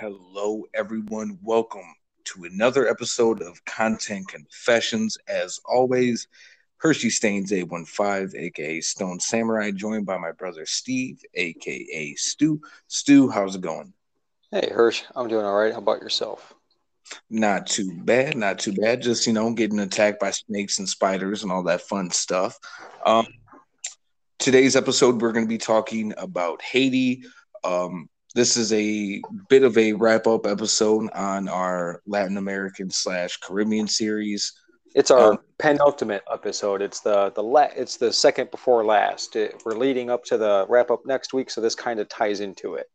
Hello, everyone. Welcome to another episode of Content Confessions. As always, Hershey Stains A15, aka Stone Samurai, joined by my brother Steve, aka Stu. Stu, how's it going? Hey, Hirsch, I'm doing all right. How about yourself? Not too bad, not too bad. Just, you know, getting attacked by snakes and spiders and all that fun stuff. Um, today's episode, we're going to be talking about Haiti. Um, this is a bit of a wrap up episode on our Latin American slash Caribbean series. It's our um, penultimate episode. It's the the la- it's the second before last. It, we're leading up to the wrap up next week, so this kind of ties into it.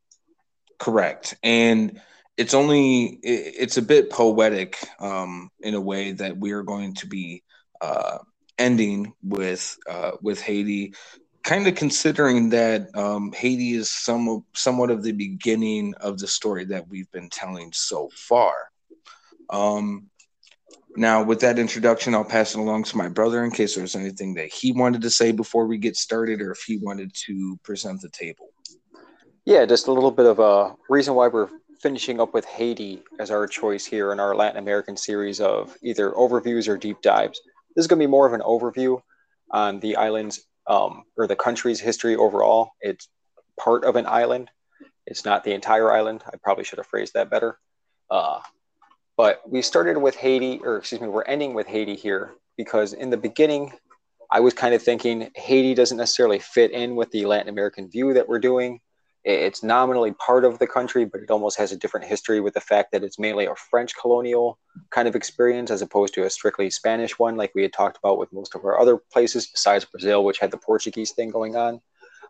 Correct, and it's only it, it's a bit poetic um, in a way that we are going to be uh, ending with uh, with Haiti kind of considering that um, Haiti is some somewhat of the beginning of the story that we've been telling so far. Um, now, with that introduction, I'll pass it along to my brother in case there's anything that he wanted to say before we get started, or if he wanted to present the table. Yeah, just a little bit of a reason why we're finishing up with Haiti as our choice here in our Latin American series of either overviews or deep dives. This is going to be more of an overview on the island's um, or the country's history overall. It's part of an island. It's not the entire island. I probably should have phrased that better. Uh, but we started with Haiti, or excuse me, we're ending with Haiti here because in the beginning, I was kind of thinking Haiti doesn't necessarily fit in with the Latin American view that we're doing it's nominally part of the country, but it almost has a different history with the fact that it's mainly a French colonial kind of experience as opposed to a strictly Spanish one, like we had talked about with most of our other places besides Brazil, which had the Portuguese thing going on.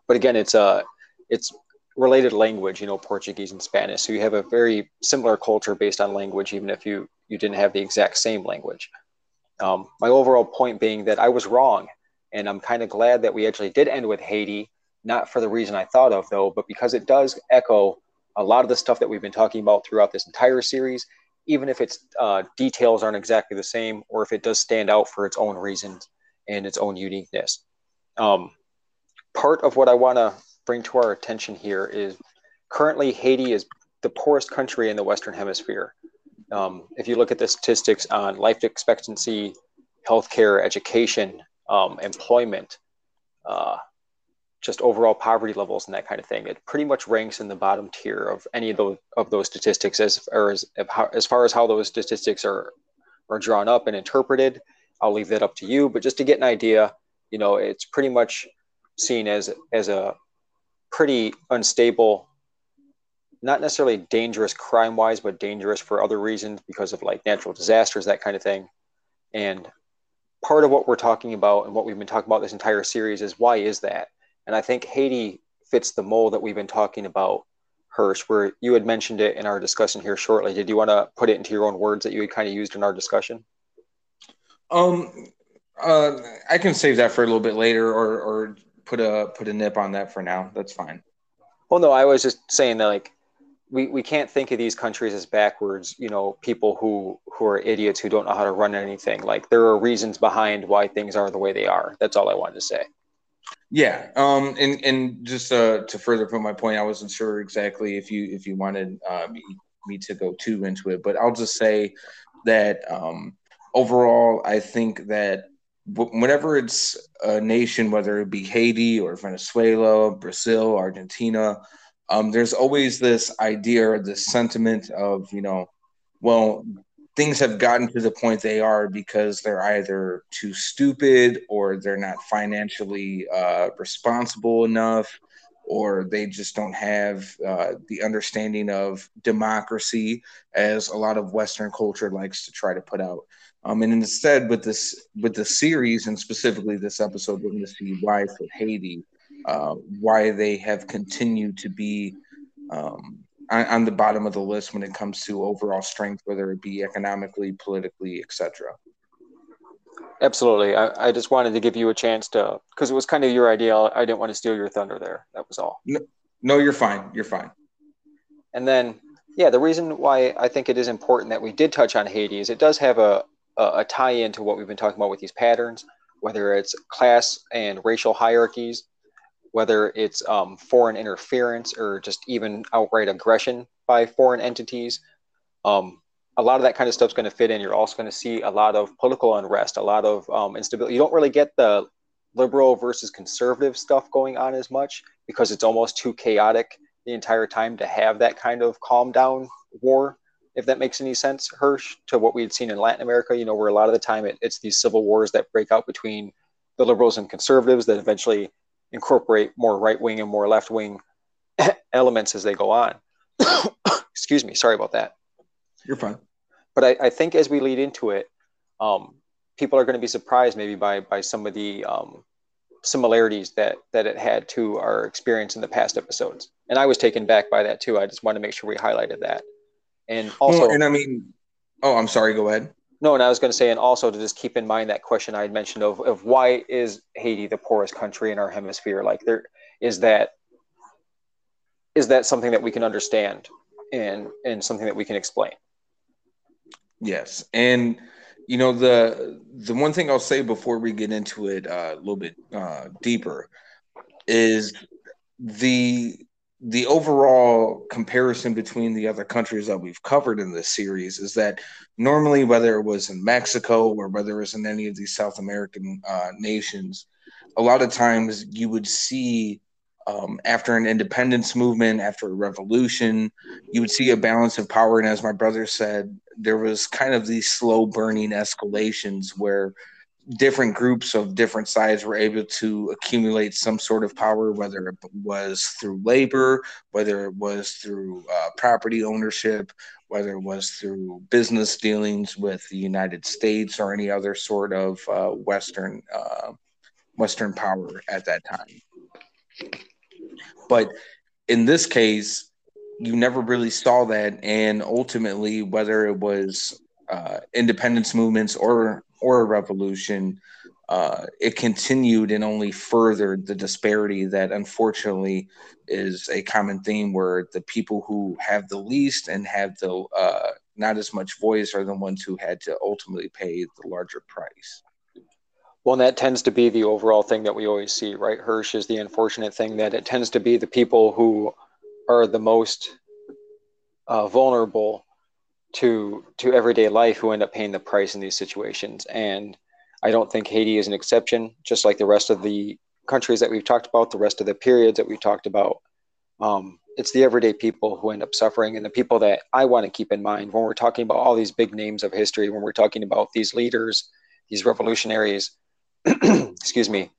But again, it's a uh, it's related language, you know, Portuguese and Spanish. So you have a very similar culture based on language, even if you you didn't have the exact same language. Um, my overall point being that I was wrong, and I'm kind of glad that we actually did end with Haiti not for the reason I thought of though, but because it does echo a lot of the stuff that we've been talking about throughout this entire series, even if its uh, details aren't exactly the same, or if it does stand out for its own reasons and its own uniqueness. Um, part of what I want to bring to our attention here is currently Haiti is the poorest country in the Western Hemisphere. Um, if you look at the statistics on life expectancy, healthcare, education, um, employment, uh, just overall poverty levels and that kind of thing. It pretty much ranks in the bottom tier of any of those of those statistics as far as as far as how those statistics are are drawn up and interpreted. I'll leave that up to you, but just to get an idea, you know, it's pretty much seen as as a pretty unstable not necessarily dangerous crime wise but dangerous for other reasons because of like natural disasters that kind of thing and part of what we're talking about and what we've been talking about this entire series is why is that and I think Haiti fits the mold that we've been talking about, Hirsch, where you had mentioned it in our discussion here shortly. Did you want to put it into your own words that you had kind of used in our discussion? Um, uh, I can save that for a little bit later, or or put a put a nip on that for now. That's fine. Well, no, I was just saying that like we, we can't think of these countries as backwards, you know, people who who are idiots who don't know how to run anything. Like there are reasons behind why things are the way they are. That's all I wanted to say. Yeah, um, and and just uh, to further put my point, I wasn't sure exactly if you if you wanted uh, me, me to go too into it, but I'll just say that um, overall, I think that whenever it's a nation, whether it be Haiti or Venezuela, Brazil, Argentina, um, there's always this idea or this sentiment of you know, well, things have gotten to the point they are because they're either too stupid or they're not financially uh, responsible enough or they just don't have uh, the understanding of democracy as a lot of western culture likes to try to put out. Um, and instead with this with the series and specifically this episode we're going to see why for haiti uh, why they have continued to be um, on, on the bottom of the list when it comes to overall strength, whether it be economically, politically, etc. Absolutely. I, I just wanted to give you a chance to, because it was kind of your idea. I didn't want to steal your thunder there. That was all. No, no, you're fine. You're fine. And then, yeah, the reason why I think it is important that we did touch on Haiti is it does have a, a, a tie in to what we've been talking about with these patterns, whether it's class and racial hierarchies, whether it's um, foreign interference or just even outright aggression by foreign entities. Um, a lot of that kind of stuff is going to fit in. You're also going to see a lot of political unrest, a lot of um, instability. You don't really get the liberal versus conservative stuff going on as much because it's almost too chaotic the entire time to have that kind of calm down war if that makes any sense, Hirsch, to what we had seen in Latin America, you know, where a lot of the time it, it's these civil wars that break out between the liberals and conservatives that eventually incorporate more right wing and more left wing elements as they go on. Excuse me, sorry about that. You're fine. But I, I think as we lead into it, um, people are going to be surprised maybe by by some of the um, similarities that that it had to our experience in the past episodes. And I was taken back by that too. I just want to make sure we highlighted that. And also, well, and I mean, oh, I'm sorry. Go ahead. No, and I was going to say, and also to just keep in mind that question I had mentioned of, of why is Haiti the poorest country in our hemisphere? Like, there is that is that something that we can understand and and something that we can explain. Yes, and you know the the one thing I'll say before we get into it uh, a little bit uh, deeper is the the overall comparison between the other countries that we've covered in this series is that normally, whether it was in Mexico or whether it was in any of these South American uh, nations, a lot of times you would see um, after an independence movement, after a revolution, you would see a balance of power. And as my brother said, there was kind of these slow burning escalations where different groups of different sides were able to accumulate some sort of power, whether it was through labor, whether it was through uh, property ownership, whether it was through business dealings with the United States or any other sort of uh, Western uh, Western power at that time. But in this case, you never really saw that, and ultimately, whether it was uh, independence movements or or a revolution, uh, it continued and only furthered the disparity that unfortunately is a common theme where the people who have the least and have the uh, not as much voice are the ones who had to ultimately pay the larger price. Well, and that tends to be the overall thing that we always see, right? Hirsch is the unfortunate thing that it tends to be the people who are the most uh, vulnerable to to everyday life who end up paying the price in these situations. And I don't think Haiti is an exception, just like the rest of the countries that we've talked about, the rest of the periods that we've talked about. Um, it's the everyday people who end up suffering, and the people that I want to keep in mind when we're talking about all these big names of history, when we're talking about these leaders, these revolutionaries, excuse me,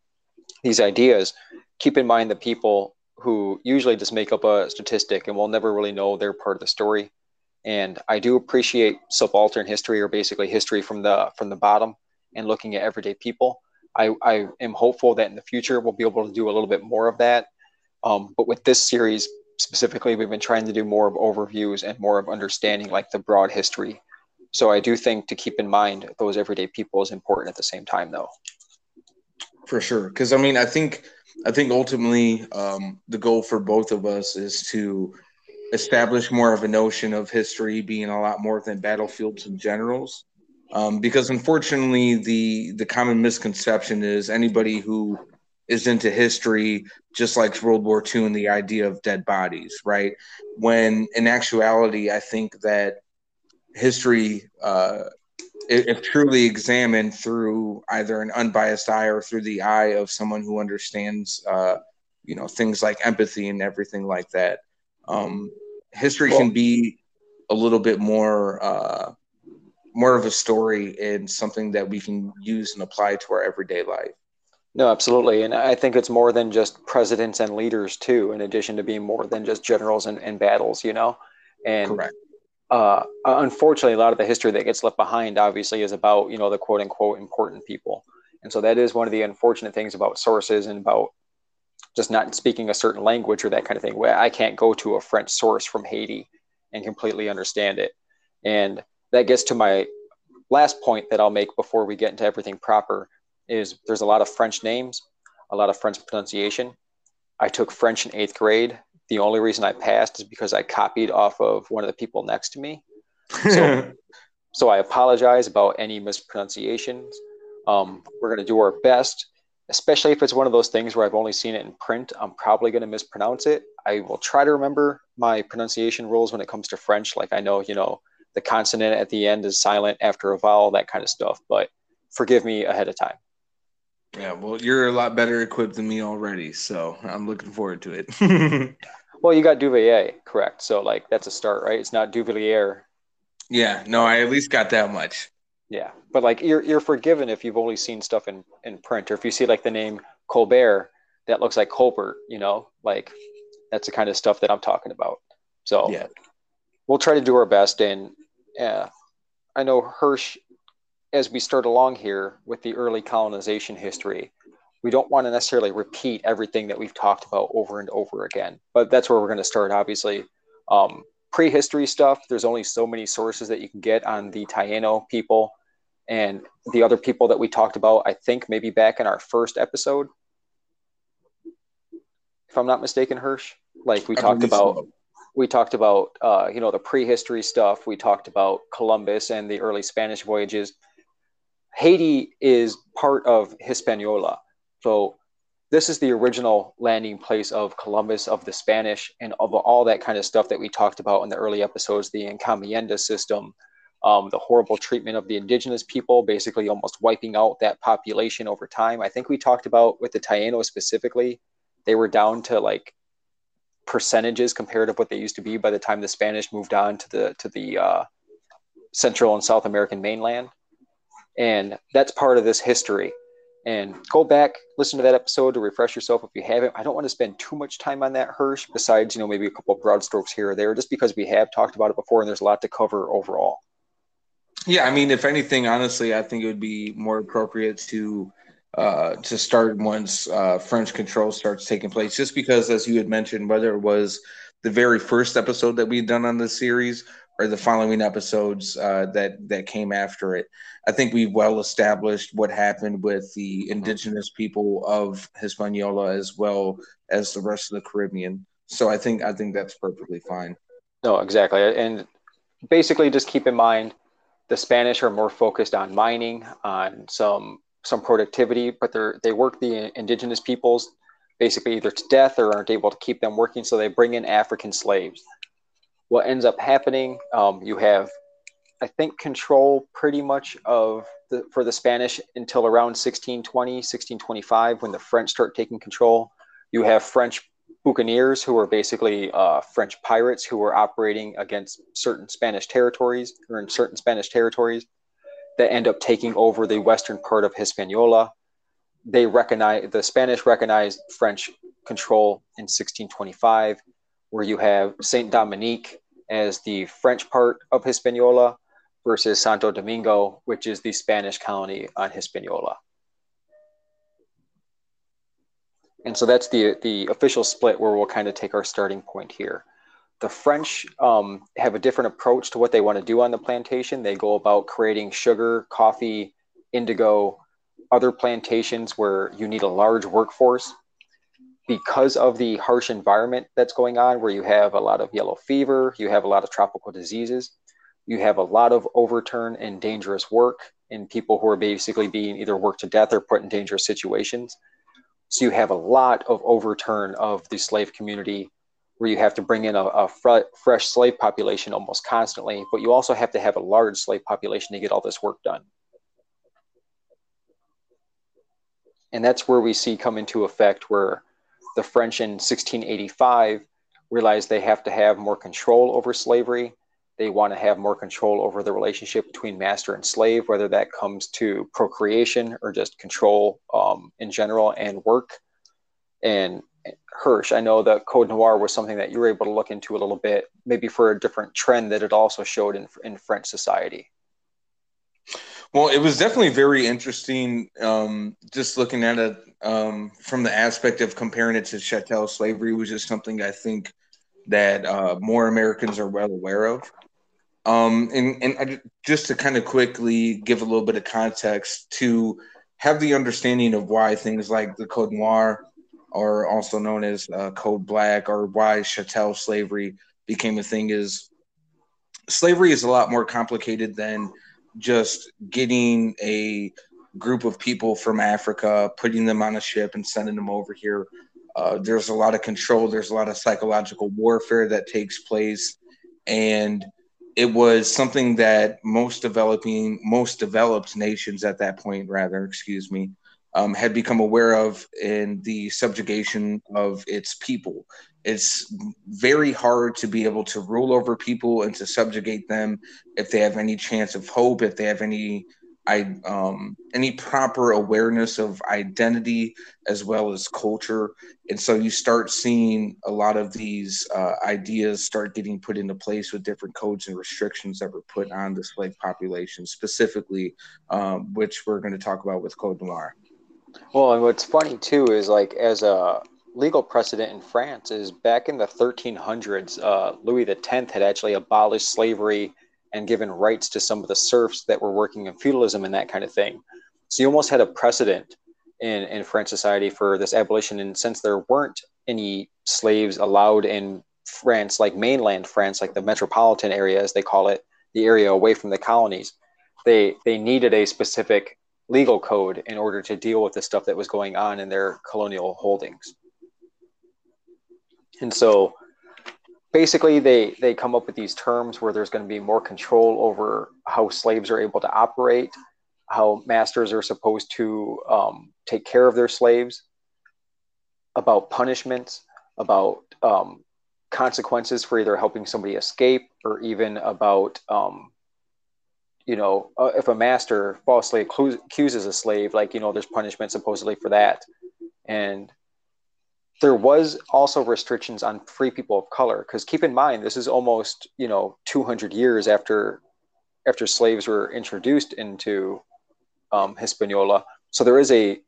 these ideas. Keep in mind the people who usually just make up a statistic and we'll never really know their part of the story. And I do appreciate subaltern history or basically history from the from the bottom and looking at everyday people. I, I am hopeful that in the future we'll be able to do a little bit more of that. Um, but with this series specifically, we've been trying to do more of overviews and more of understanding like the broad history. So I do think to keep in mind those everyday people is important at the same time, though. For sure, because I mean, I think I think ultimately um, the goal for both of us is to establish more of a notion of history being a lot more than battlefields and generals. Um, because unfortunately, the the common misconception is anybody who is into history just likes World War II and the idea of dead bodies, right? When in actuality, I think that history, uh, if truly examined through either an unbiased eye or through the eye of someone who understands, uh, you know, things like empathy and everything like that, um, history can be a little bit more uh, more of a story and something that we can use and apply to our everyday life. No, absolutely. And I think it's more than just presidents and leaders, too, in addition to being more than just generals and, and battles, you know? And. Uh, unfortunately, a lot of the history that gets left behind, obviously, is about, you know, the quote unquote important people. And so that is one of the unfortunate things about sources and about just not speaking a certain language or that kind of thing. I can't go to a French source from Haiti and completely understand it. And that gets to my last point that I'll make before we get into everything proper is there's a lot of French names, a lot of French pronunciation. I took French in eighth grade. The only reason I passed is because I copied off of one of the people next to me. So, so I apologize about any mispronunciations. Um, we're going to do our best especially if it's one of those things where I've only seen it in print, I'm probably going to mispronounce it. I will try to remember my pronunciation rules when it comes to French. Like I know, you know, the consonant at the end is silent after a vowel, that kind of stuff. But forgive me ahead of time. Yeah, well, you're a lot better equipped than me already, so I'm looking forward to it. well, you got Duvalier, correct? So like that's a start, right? It's not Duvalier. Yeah, no, I at least got that much. Yeah, but like you're you're forgiven if you've only seen stuff in in print, or if you see like the name Colbert that looks like Colbert, you know, like that's the kind of stuff that I'm talking about. So yeah, we'll try to do our best, and uh, I know Hirsch, as we start along here with the early colonization history, we don't want to necessarily repeat everything that we've talked about over and over again, but that's where we're going to start, obviously. Um, prehistory stuff, there's only so many sources that you can get on the Taino people and the other people that we talked about, I think maybe back in our first episode, if I'm not mistaken, Hirsch. Like we I talked about, so. we talked about, uh, you know, the prehistory stuff. We talked about Columbus and the early Spanish voyages. Haiti is part of Hispaniola, so this is the original landing place of Columbus, of the Spanish, and of all that kind of stuff that we talked about in the early episodes, the encomienda system, um, the horrible treatment of the indigenous people, basically almost wiping out that population over time. I think we talked about with the Taino specifically, they were down to like percentages compared to what they used to be by the time the Spanish moved on to the to the uh, Central and South American mainland, and that's part of this history. And go back, listen to that episode to refresh yourself if you haven't. I don't want to spend too much time on that Hirsch, besides you know maybe a couple broad strokes here or there, just because we have talked about it before and there's a lot to cover overall. Yeah, I mean, if anything, honestly, I think it would be more appropriate to uh, to start once uh, French control starts taking place, just because, as you had mentioned, whether it was the very first episode that we'd done on the series or the following episodes uh, that that came after it, I think we've well established what happened with the indigenous people of Hispaniola as well as the rest of the Caribbean. So I think I think that's perfectly fine. No, exactly, and basically just keep in mind the Spanish are more focused on mining, on some some productivity, but they they work the indigenous peoples basically either to death or aren't able to keep them working, so they bring in African slaves. What ends up happening, um, you have, I think, control pretty much of the, for the Spanish until around 1620, 1625, when the French start taking control. You have French buccaneers, who are basically uh, French pirates who were operating against certain Spanish territories or in certain Spanish territories that end up taking over the western part of Hispaniola. They recognize the Spanish recognized French control in 1625, where you have Saint Dominique as the French part of Hispaniola versus Santo Domingo, which is the Spanish colony on Hispaniola. And so that's the the official split where we'll kind of take our starting point here. The French um, have a different approach to what they want to do on the plantation. They go about creating sugar, coffee, indigo, other plantations where you need a large workforce because of the harsh environment that's going on, where you have a lot of yellow fever, you have a lot of tropical diseases, you have a lot of overturn and dangerous work, and people who are basically being either worked to death or put in dangerous situations. So you have a lot of overturn of the slave community where you have to bring in a, a fr- fresh slave population almost constantly, but you also have to have a large slave population to get all this work done. And that's where we see come into effect where the French in 1685 realized they have to have more control over slavery they want to have more control over the relationship between master and slave, whether that comes to procreation or just control um, in general and work. And Hirsch, I know that Code Noir was something that you were able to look into a little bit, maybe for a different trend that it also showed in, in French society. Well, it was definitely very interesting um, just looking at it um, from the aspect of comparing it to chattel slavery, which is something I think that uh, more Americans are well aware of. Um, and and I, just to kind of quickly give a little bit of context to have the understanding of why things like the Code Noir, or also known as uh, Code Black, or why chattel slavery became a thing is slavery is a lot more complicated than just getting a group of people from Africa, putting them on a ship and sending them over here. Uh, there's a lot of control. There's a lot of psychological warfare that takes place, and it was something that most developing, most developed nations at that point, rather, excuse me, um, had become aware of in the subjugation of its people. It's very hard to be able to rule over people and to subjugate them if they have any chance of hope, if they have any I um, any proper awareness of identity as well as culture, and so you start seeing a lot of these uh, ideas start getting put into place with different codes and restrictions that were put on the slave population, specifically, um, which we're going to talk about with Code Noir. Well, and what's funny too is like as a legal precedent in France is back in the 1300s, uh, Louis X had actually abolished slavery and given rights to some of the serfs that were working in feudalism and that kind of thing. So you almost had a precedent in, in French society for this abolition. And since there weren't any slaves allowed in France, like mainland France, like the metropolitan area, as they call it, the area away from the colonies, they, they needed a specific legal code in order to deal with the stuff that was going on in their colonial holdings. And so basically they they come up with these terms where there's going to be more control over how slaves are able to operate how masters are supposed to um, take care of their slaves about punishments about um, consequences for either helping somebody escape or even about um, you know uh, if a master falsely accuses a slave like you know there's punishment supposedly for that. And there was also restrictions on free people of color because keep in mind this is almost you know 200 years after after slaves were introduced into um, Hispaniola. So there is a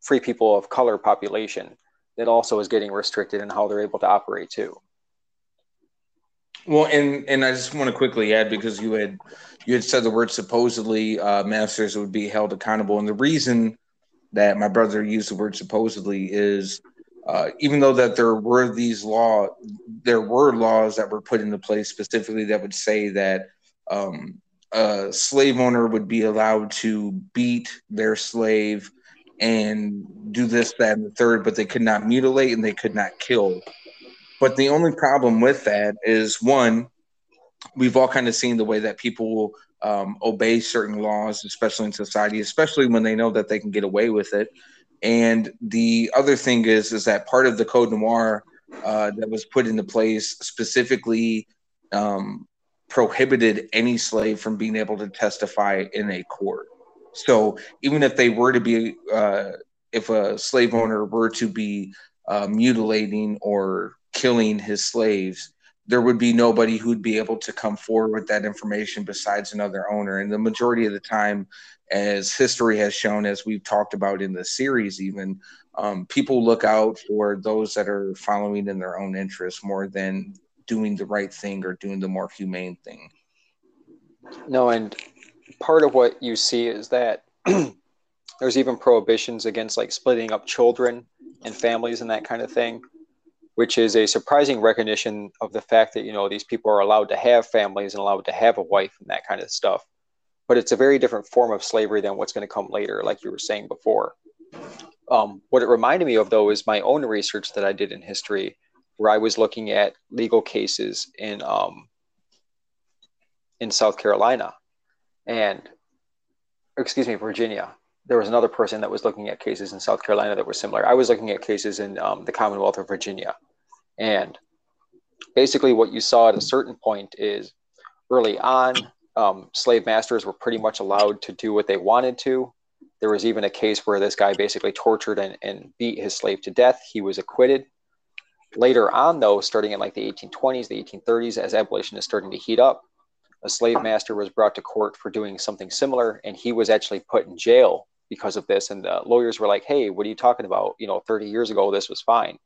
free people of color population that also is getting restricted in how they're able to operate too. Well, and and I just want to quickly add because you had you had said the word supposedly uh, masters would be held accountable, and the reason that my brother used the word supposedly is uh, even though that there were these law, there were laws that were put into place specifically that would say that um, a slave owner would be allowed to beat their slave and do this, that, and the third, but they could not mutilate and they could not kill. But the only problem with that is one, we've all kind of seen the way that people um, obey certain laws, especially in society, especially when they know that they can get away with it. And the other thing is, is that part of the Code Noir uh, that was put into place specifically um, prohibited any slave from being able to testify in a court. So even if they were to be, uh, if a slave owner were to be uh, mutilating or killing his slaves, there would be nobody who'd be able to come forward with that information besides another owner. And the majority of the time, as history has shown, as we've talked about in the series, even um, people look out for those that are following in their own interests more than doing the right thing or doing the more humane thing. No, and part of what you see is that there's even prohibitions against like splitting up children and families and that kind of thing which is a surprising recognition of the fact that you know these people are allowed to have families and allowed to have a wife and that kind of stuff but it's a very different form of slavery than what's going to come later like you were saying before um, what it reminded me of though is my own research that i did in history where i was looking at legal cases in um, in south carolina and excuse me virginia there was another person that was looking at cases in South Carolina that were similar. I was looking at cases in um, the Commonwealth of Virginia. And basically, what you saw at a certain point is early on, um, slave masters were pretty much allowed to do what they wanted to. There was even a case where this guy basically tortured and, and beat his slave to death. He was acquitted. Later on, though, starting in like the 1820s, the 1830s, as abolition is starting to heat up, a slave master was brought to court for doing something similar, and he was actually put in jail because of this. And the lawyers were like, hey, what are you talking about? You know, 30 years ago, this was fine.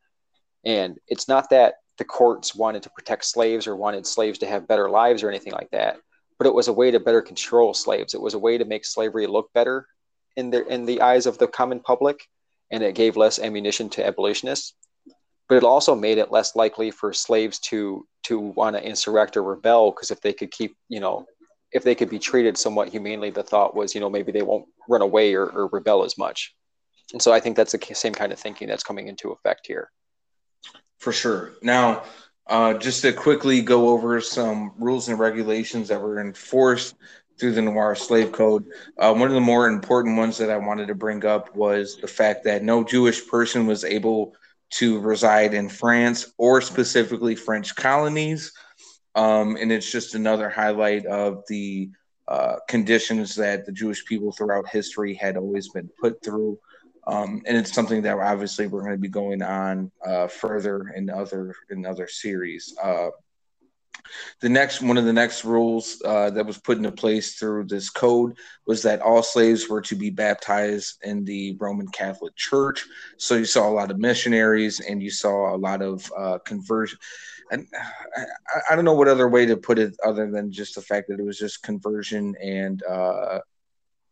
And it's not that the courts wanted to protect slaves or wanted slaves to have better lives or anything like that, but it was a way to better control slaves. It was a way to make slavery look better in the in the eyes of the common public, and it gave less ammunition to abolitionists. But it also made it less likely for slaves to to want to insurrect or rebel because if they could keep you know if they could be treated somewhat humanely, the thought was, you know, maybe they won't run away or, or rebel as much. And so I think that's the same kind of thinking that's coming into effect here. For sure. Now, uh, just to quickly go over some rules and regulations that were enforced through the Noir Slave Code. Uh, one of the more important ones that I wanted to bring up was the fact that no Jewish person was able to reside in France or specifically French colonies. Um, and it's just another highlight of the uh, conditions that the Jewish people throughout history had always been put through. Um, and it's something that obviously we're going to be going on uh, further in other in other series. Uh, the next one of the next rules uh, that was put into place through this code was that all slaves were to be baptized in the Roman Catholic Church. So you saw a lot of missionaries and you saw a lot of uh, conversion. And I, I, don't know what other way to put it other than just the fact that it was just conversion and uh,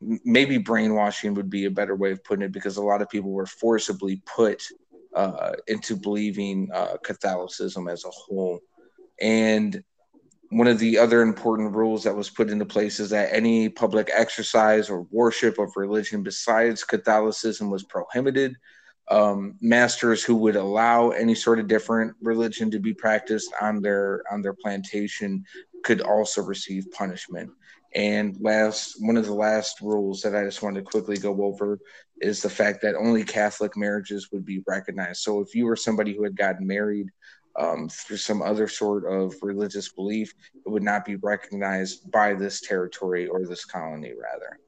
maybe brainwashing would be a better way of putting it because a lot of people were forcibly put uh, into believing uh, Catholicism as a whole. And one of the other important rules that was put into place is that any public exercise or worship of religion besides Catholicism was prohibited. Um, masters who would allow any sort of different religion to be practiced on their on their plantation could also receive punishment. And last, one of the last rules that I just wanted to quickly go over is the fact that only Catholic marriages would be recognized. So if you were somebody who had gotten married um, through some other sort of religious belief, it would not be recognized by this territory or this colony, rather.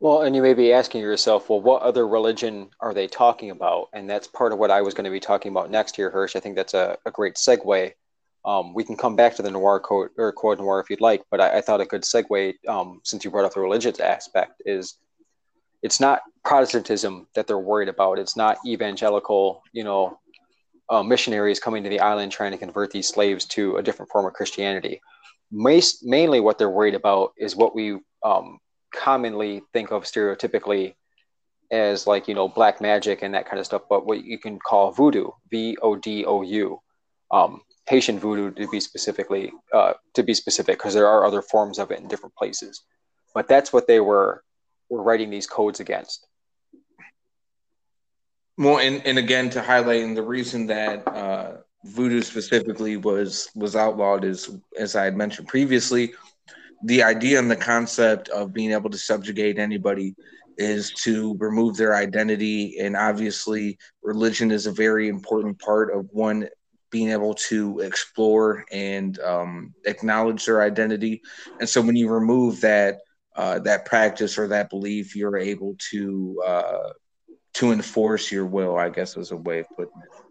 Well, and you may be asking yourself, well, what other religion are they talking about? And that's part of what I was going to be talking about next here, Hirsch. I think that's a, a great segue. Um, we can come back to the noir code or code noir if you'd like, but I, I thought a good segue, um, since you brought up the religious aspect, is it's not Protestantism that they're worried about. It's not evangelical, you know, uh, missionaries coming to the island trying to convert these slaves to a different form of Christianity. Most, mainly, what they're worried about is what we um, commonly think of stereotypically as like you know black magic and that kind of stuff, but what you can call voodoo, V O D O U, um, Haitian voodoo to be specifically uh, to be specific, because there are other forms of it in different places. But that's what they were were writing these codes against. Well, and, and again, to highlight, and the reason that uh, voodoo specifically was was outlawed is, as I had mentioned previously, the idea and the concept of being able to subjugate anybody is to remove their identity, and obviously, religion is a very important part of one being able to explore and um, acknowledge their identity. And so, when you remove that uh, that practice or that belief, you're able to uh, to enforce your will, I guess is a way of putting it.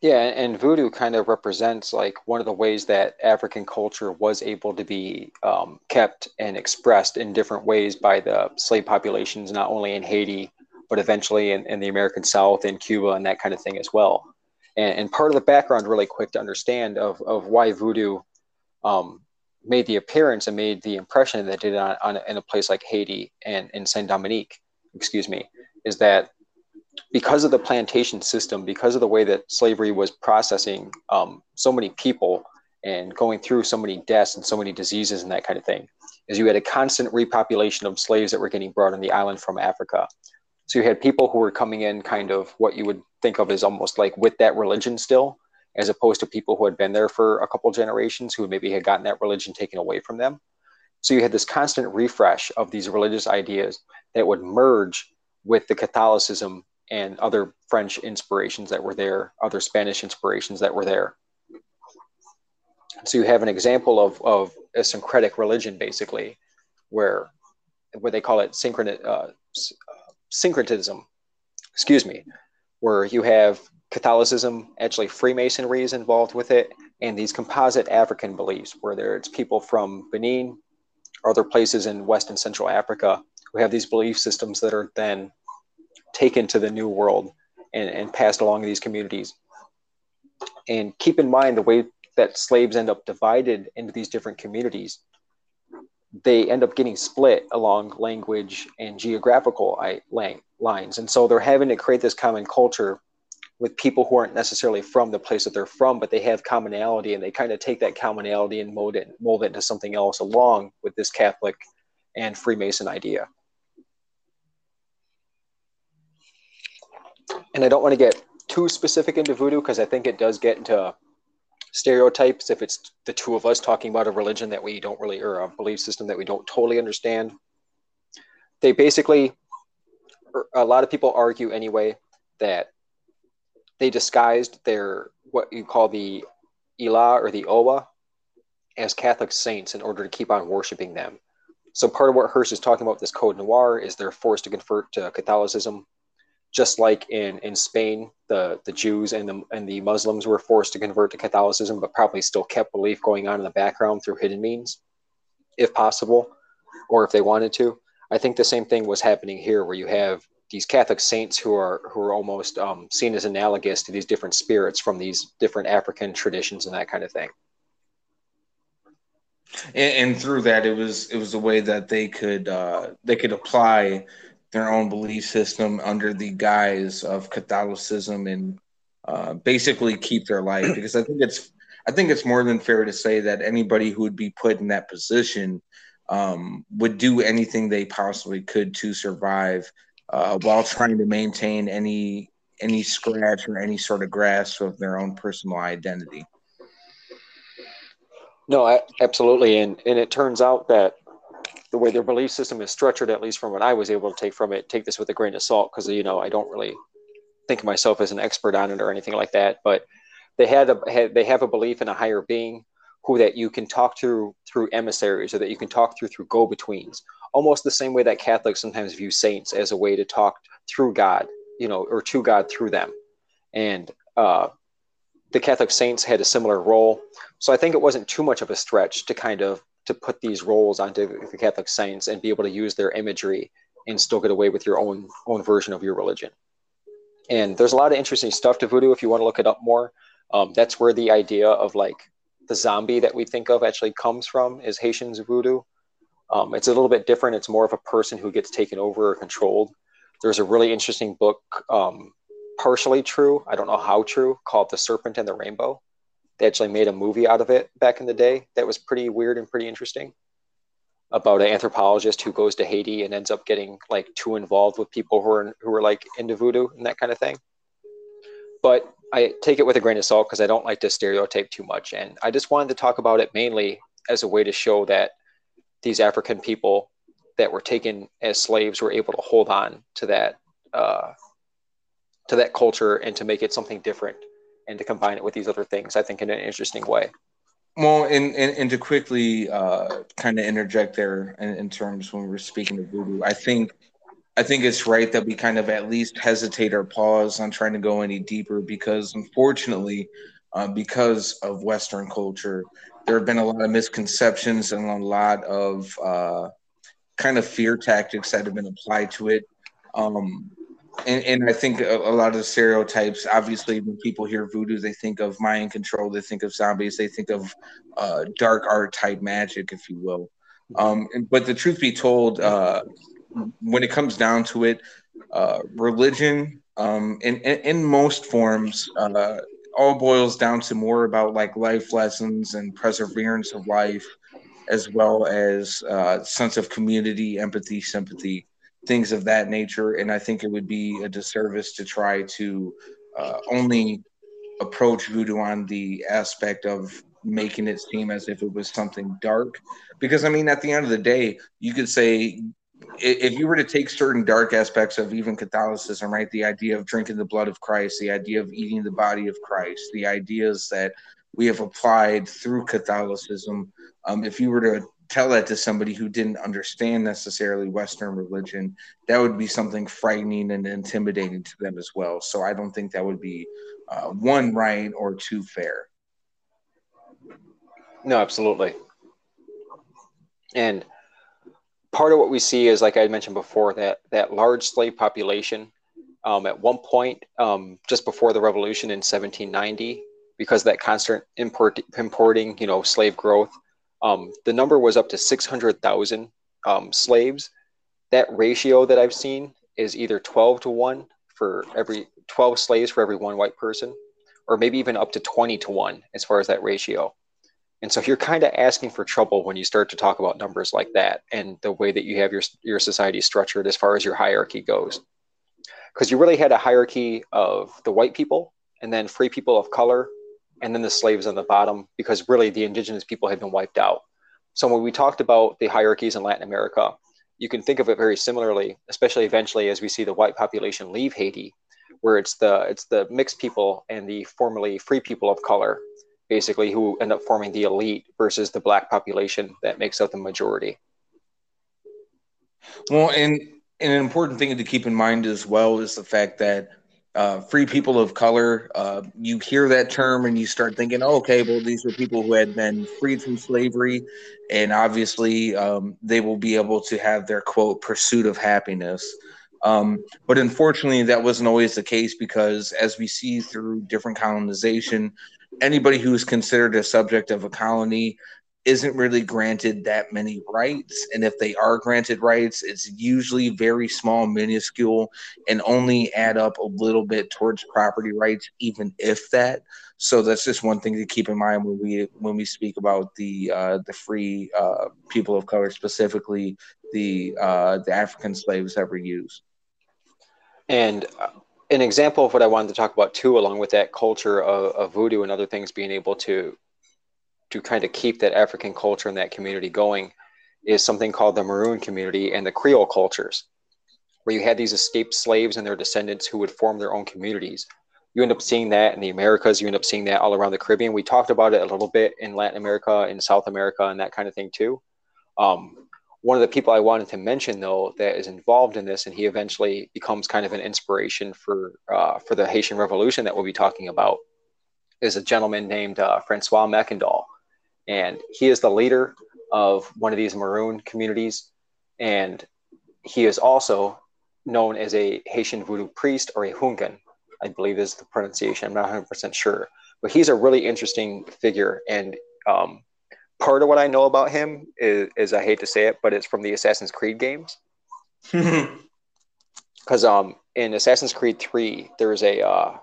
Yeah, and voodoo kind of represents like one of the ways that African culture was able to be um, kept and expressed in different ways by the slave populations, not only in Haiti, but eventually in, in the American South, in Cuba, and that kind of thing as well. And, and part of the background, really quick to understand, of, of why voodoo um, made the appearance and made the impression that it did on, on in a place like Haiti and in Saint Dominique, excuse me, is that because of the plantation system, because of the way that slavery was processing um, so many people and going through so many deaths and so many diseases and that kind of thing, is you had a constant repopulation of slaves that were getting brought on the island from Africa. So you had people who were coming in kind of what you would think of as almost like with that religion still, as opposed to people who had been there for a couple generations who maybe had gotten that religion taken away from them. So you had this constant refresh of these religious ideas that would merge with the Catholicism and other French inspirations that were there, other Spanish inspirations that were there. So you have an example of, of a syncretic religion, basically, where what they call it synchron, uh, syncretism, excuse me, where you have Catholicism, actually Freemasonry is involved with it, and these composite African beliefs, where there's people from Benin or other places in West and Central Africa who have these belief systems that are then taken to the new world and, and passed along these communities. And keep in mind the way that slaves end up divided into these different communities, they end up getting split along language and geographical lines. And so they're having to create this common culture with people who aren't necessarily from the place that they're from, but they have commonality and they kind of take that commonality and mold it, mold it into something else along with this Catholic and Freemason idea. And I don't want to get too specific into voodoo because I think it does get into stereotypes if it's the two of us talking about a religion that we don't really, or a belief system that we don't totally understand. They basically, er, a lot of people argue anyway, that they disguised their what you call the Ilah or the Owa as Catholic saints in order to keep on worshiping them. So part of what Hirsch is talking about this code noir is they're forced to convert to Catholicism, just like in, in Spain, the, the Jews and the and the Muslims were forced to convert to Catholicism, but probably still kept belief going on in the background through hidden means, if possible, or if they wanted to. I think the same thing was happening here, where you have these Catholic saints who are who are almost um, seen as analogous to these different spirits from these different African traditions and that kind of thing. And, and through that, it was it was a way that they could uh, they could apply their own belief system under the guise of Catholicism and uh, basically keep their life. Because I think it's I think it's more than fair to say that anybody who would be put in that position um, would do anything they possibly could to survive uh, while trying to maintain any any scratch or any sort of grasp of their own personal identity. No, I, absolutely, and and it turns out that the way their belief system is structured, at least from what I was able to take from it, take this with a grain of salt because you know I don't really think of myself as an expert on it or anything like that, but they had a had, they have a belief in a higher being who that you can talk to through emissaries or that you can talk through through go-betweens. Almost the same way that catholics sometimes view saints as a way to talk through god you know or to god through them. And uh, the catholic saints had a similar role. So i think it wasn't too much of a stretch to kind of to put these roles onto the catholic saints and be able to use their imagery and still get away with your own own version of your religion and there's a lot of interesting stuff to voodoo if you want to look it up more um, that's where the idea of like the zombie that we think of actually comes from is Haitian voodoo. Um, it's a little bit different. It's more of a person who gets taken over or controlled. There's a really interesting book, um, partially true, I don't know how true, called The Serpent and the Rainbow. They actually made a movie out of it back in the day that was pretty weird and pretty interesting about an anthropologist who goes to Haiti and ends up getting like too involved with people who are who are like into voodoo and that kind of thing. But I take it with a grain of salt because I don't like to stereotype too much. And I just wanted to talk about it mainly as a way to show that these African people that were taken as slaves were able to hold on to that uh, to that culture and to make it something different and to combine it with these other things. I think in an interesting way. Well, and and, and to quickly uh, kind of interject there in, in terms when we were speaking of voodoo, I think I think it's right that we kind of at least hesitate or pause on trying to go any deeper because, unfortunately, uh, because of Western culture, there have been a lot of misconceptions and a lot of uh, kind of fear tactics that have been applied to it. Um, and, and, I think a, a, lot of the stereotypes, obviously, when people hear voodoo, they think of mind control, they think of zombies, they think of uh, dark art type magic, if you will. Um, but the truth be told, uh, when it comes down to it, uh, religion um, in, in, in most forms uh, all boils down to more about like life lessons and perseverance of life, as well as uh, sense of community, empathy, sympathy, things of that nature. And I think it would be a disservice to try to uh, only approach voodoo on the aspect of making it seem as if it was something dark because i mean at the end of the day you could say if you were to take certain dark aspects of even Catholicism, right, the idea of drinking the blood of Christ, the idea of eating the body of Christ, the ideas that we have applied through Catholicism, um, if you were to tell that to somebody who didn't understand necessarily Western religion, that would be something frightening and intimidating to them as well. So I don't think that would be uh, one right or two fair. No, absolutely. And part of what we see is, like I mentioned before, that that large slave population. Um, at one point, um, just before the revolution in 1790, because that constant import, importing, you know, slave growth, um, the number was up to 600,000 um, slaves. That ratio that I've seen is either 12 to 1, for every 12 slaves for every one white person, or maybe even up to 20 to 1 as far as that ratio. And so you're kind of asking for trouble when you start to talk about numbers like that and the way that you have your, your society structured as far as your hierarchy goes. Because you really had a hierarchy of the white people and then free people of color and then the slaves on the bottom because really the indigenous people had been wiped out. So when we talked about the hierarchies in Latin America, you can think of it very similarly, especially eventually as we see the white population leave Haiti, where it's the it's the mixed people and the formerly free people of color basically who end up forming the elite versus the black population that makes up the majority. Well, and, and an important thing to keep in mind as well is the fact that uh, free people of color, uh, you hear that term and you start thinking, oh, okay, well, these are people who had been freed from slavery, and obviously um, they will be able to have their quote pursuit of happiness. Um, but unfortunately, that wasn't always the case because, as we see through different colonization, anybody who is considered a subject of a colony isn't really granted that many rights. And if they are granted rights, it's usually very small, minuscule, and only add up a little bit towards property rights, even if that. So that's just one thing to keep in mind when we when we speak about the uh, the free uh, people of color, specifically the uh, the African slaves that were used. And uh, an example of what I wanted to talk about too, along with that culture of, of voodoo and other things being able to to kind of keep that African culture and that community going, is something called the Maroon community and the Creole cultures, where you had these escaped slaves and their descendants who would form their own communities. You end up seeing that in the Americas. You end up seeing that all around the Caribbean. We talked about it a little bit in Latin America, in South America, and that kind of thing too. Um, one of the people I wanted to mention, though, that is involved in this, and he eventually becomes kind of an inspiration for uh, for the Haitian Revolution that we'll be talking about, is a gentleman named uh, Francois Mackandal, and he is the leader of one of these Maroon communities, and he is also known as a Haitian voodoo priest or a Houngan, I believe is the pronunciation. I'm not 100 percent sure, but he's a really interesting figure, and um, part of what I know about him is, is I hate to say it, but it's from the Assassin's Creed games. Because um, in Assassin's Creed Three, there's a uh,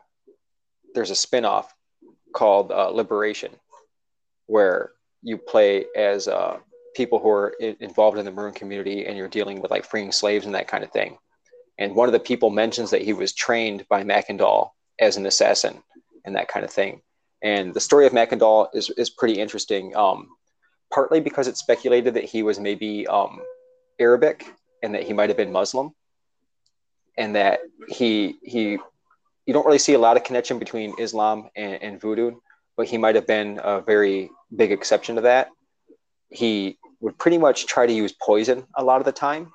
there's a spinoff called uh, Liberation, where you play as uh, people who are involved in the Maroon community, and you're dealing with like freeing slaves and that kind of thing. And one of the people mentions that he was trained by Mackandal as an assassin and that kind of thing. And the story of Mackandal is, is pretty interesting. Um, partly because it's speculated that he was maybe um, Arabic and that he might have been Muslim, and that he he you don't really see a lot of connection between Islam and, and voodoo, but he might have been a very big exception to that. He would pretty much try to use poison a lot of the time,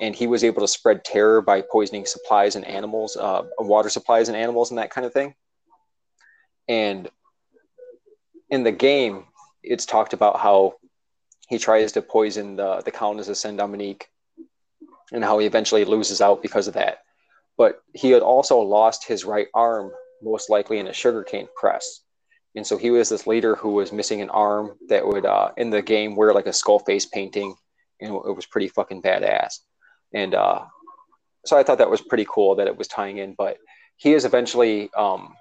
and he was able to spread terror by poisoning supplies and animals, uh, water supplies and animals, and that kind of thing. And in the game, it's talked about how he tries to poison the, the colonists of Saint Dominique and how he eventually loses out because of that. But he had also lost his right arm, most likely in a sugarcane press. And so he was this leader who was missing an arm that would, uh, in the game, wear like a skull face painting. And it was pretty fucking badass. And uh, so I thought that was pretty cool that it was tying in. But he is eventually, um,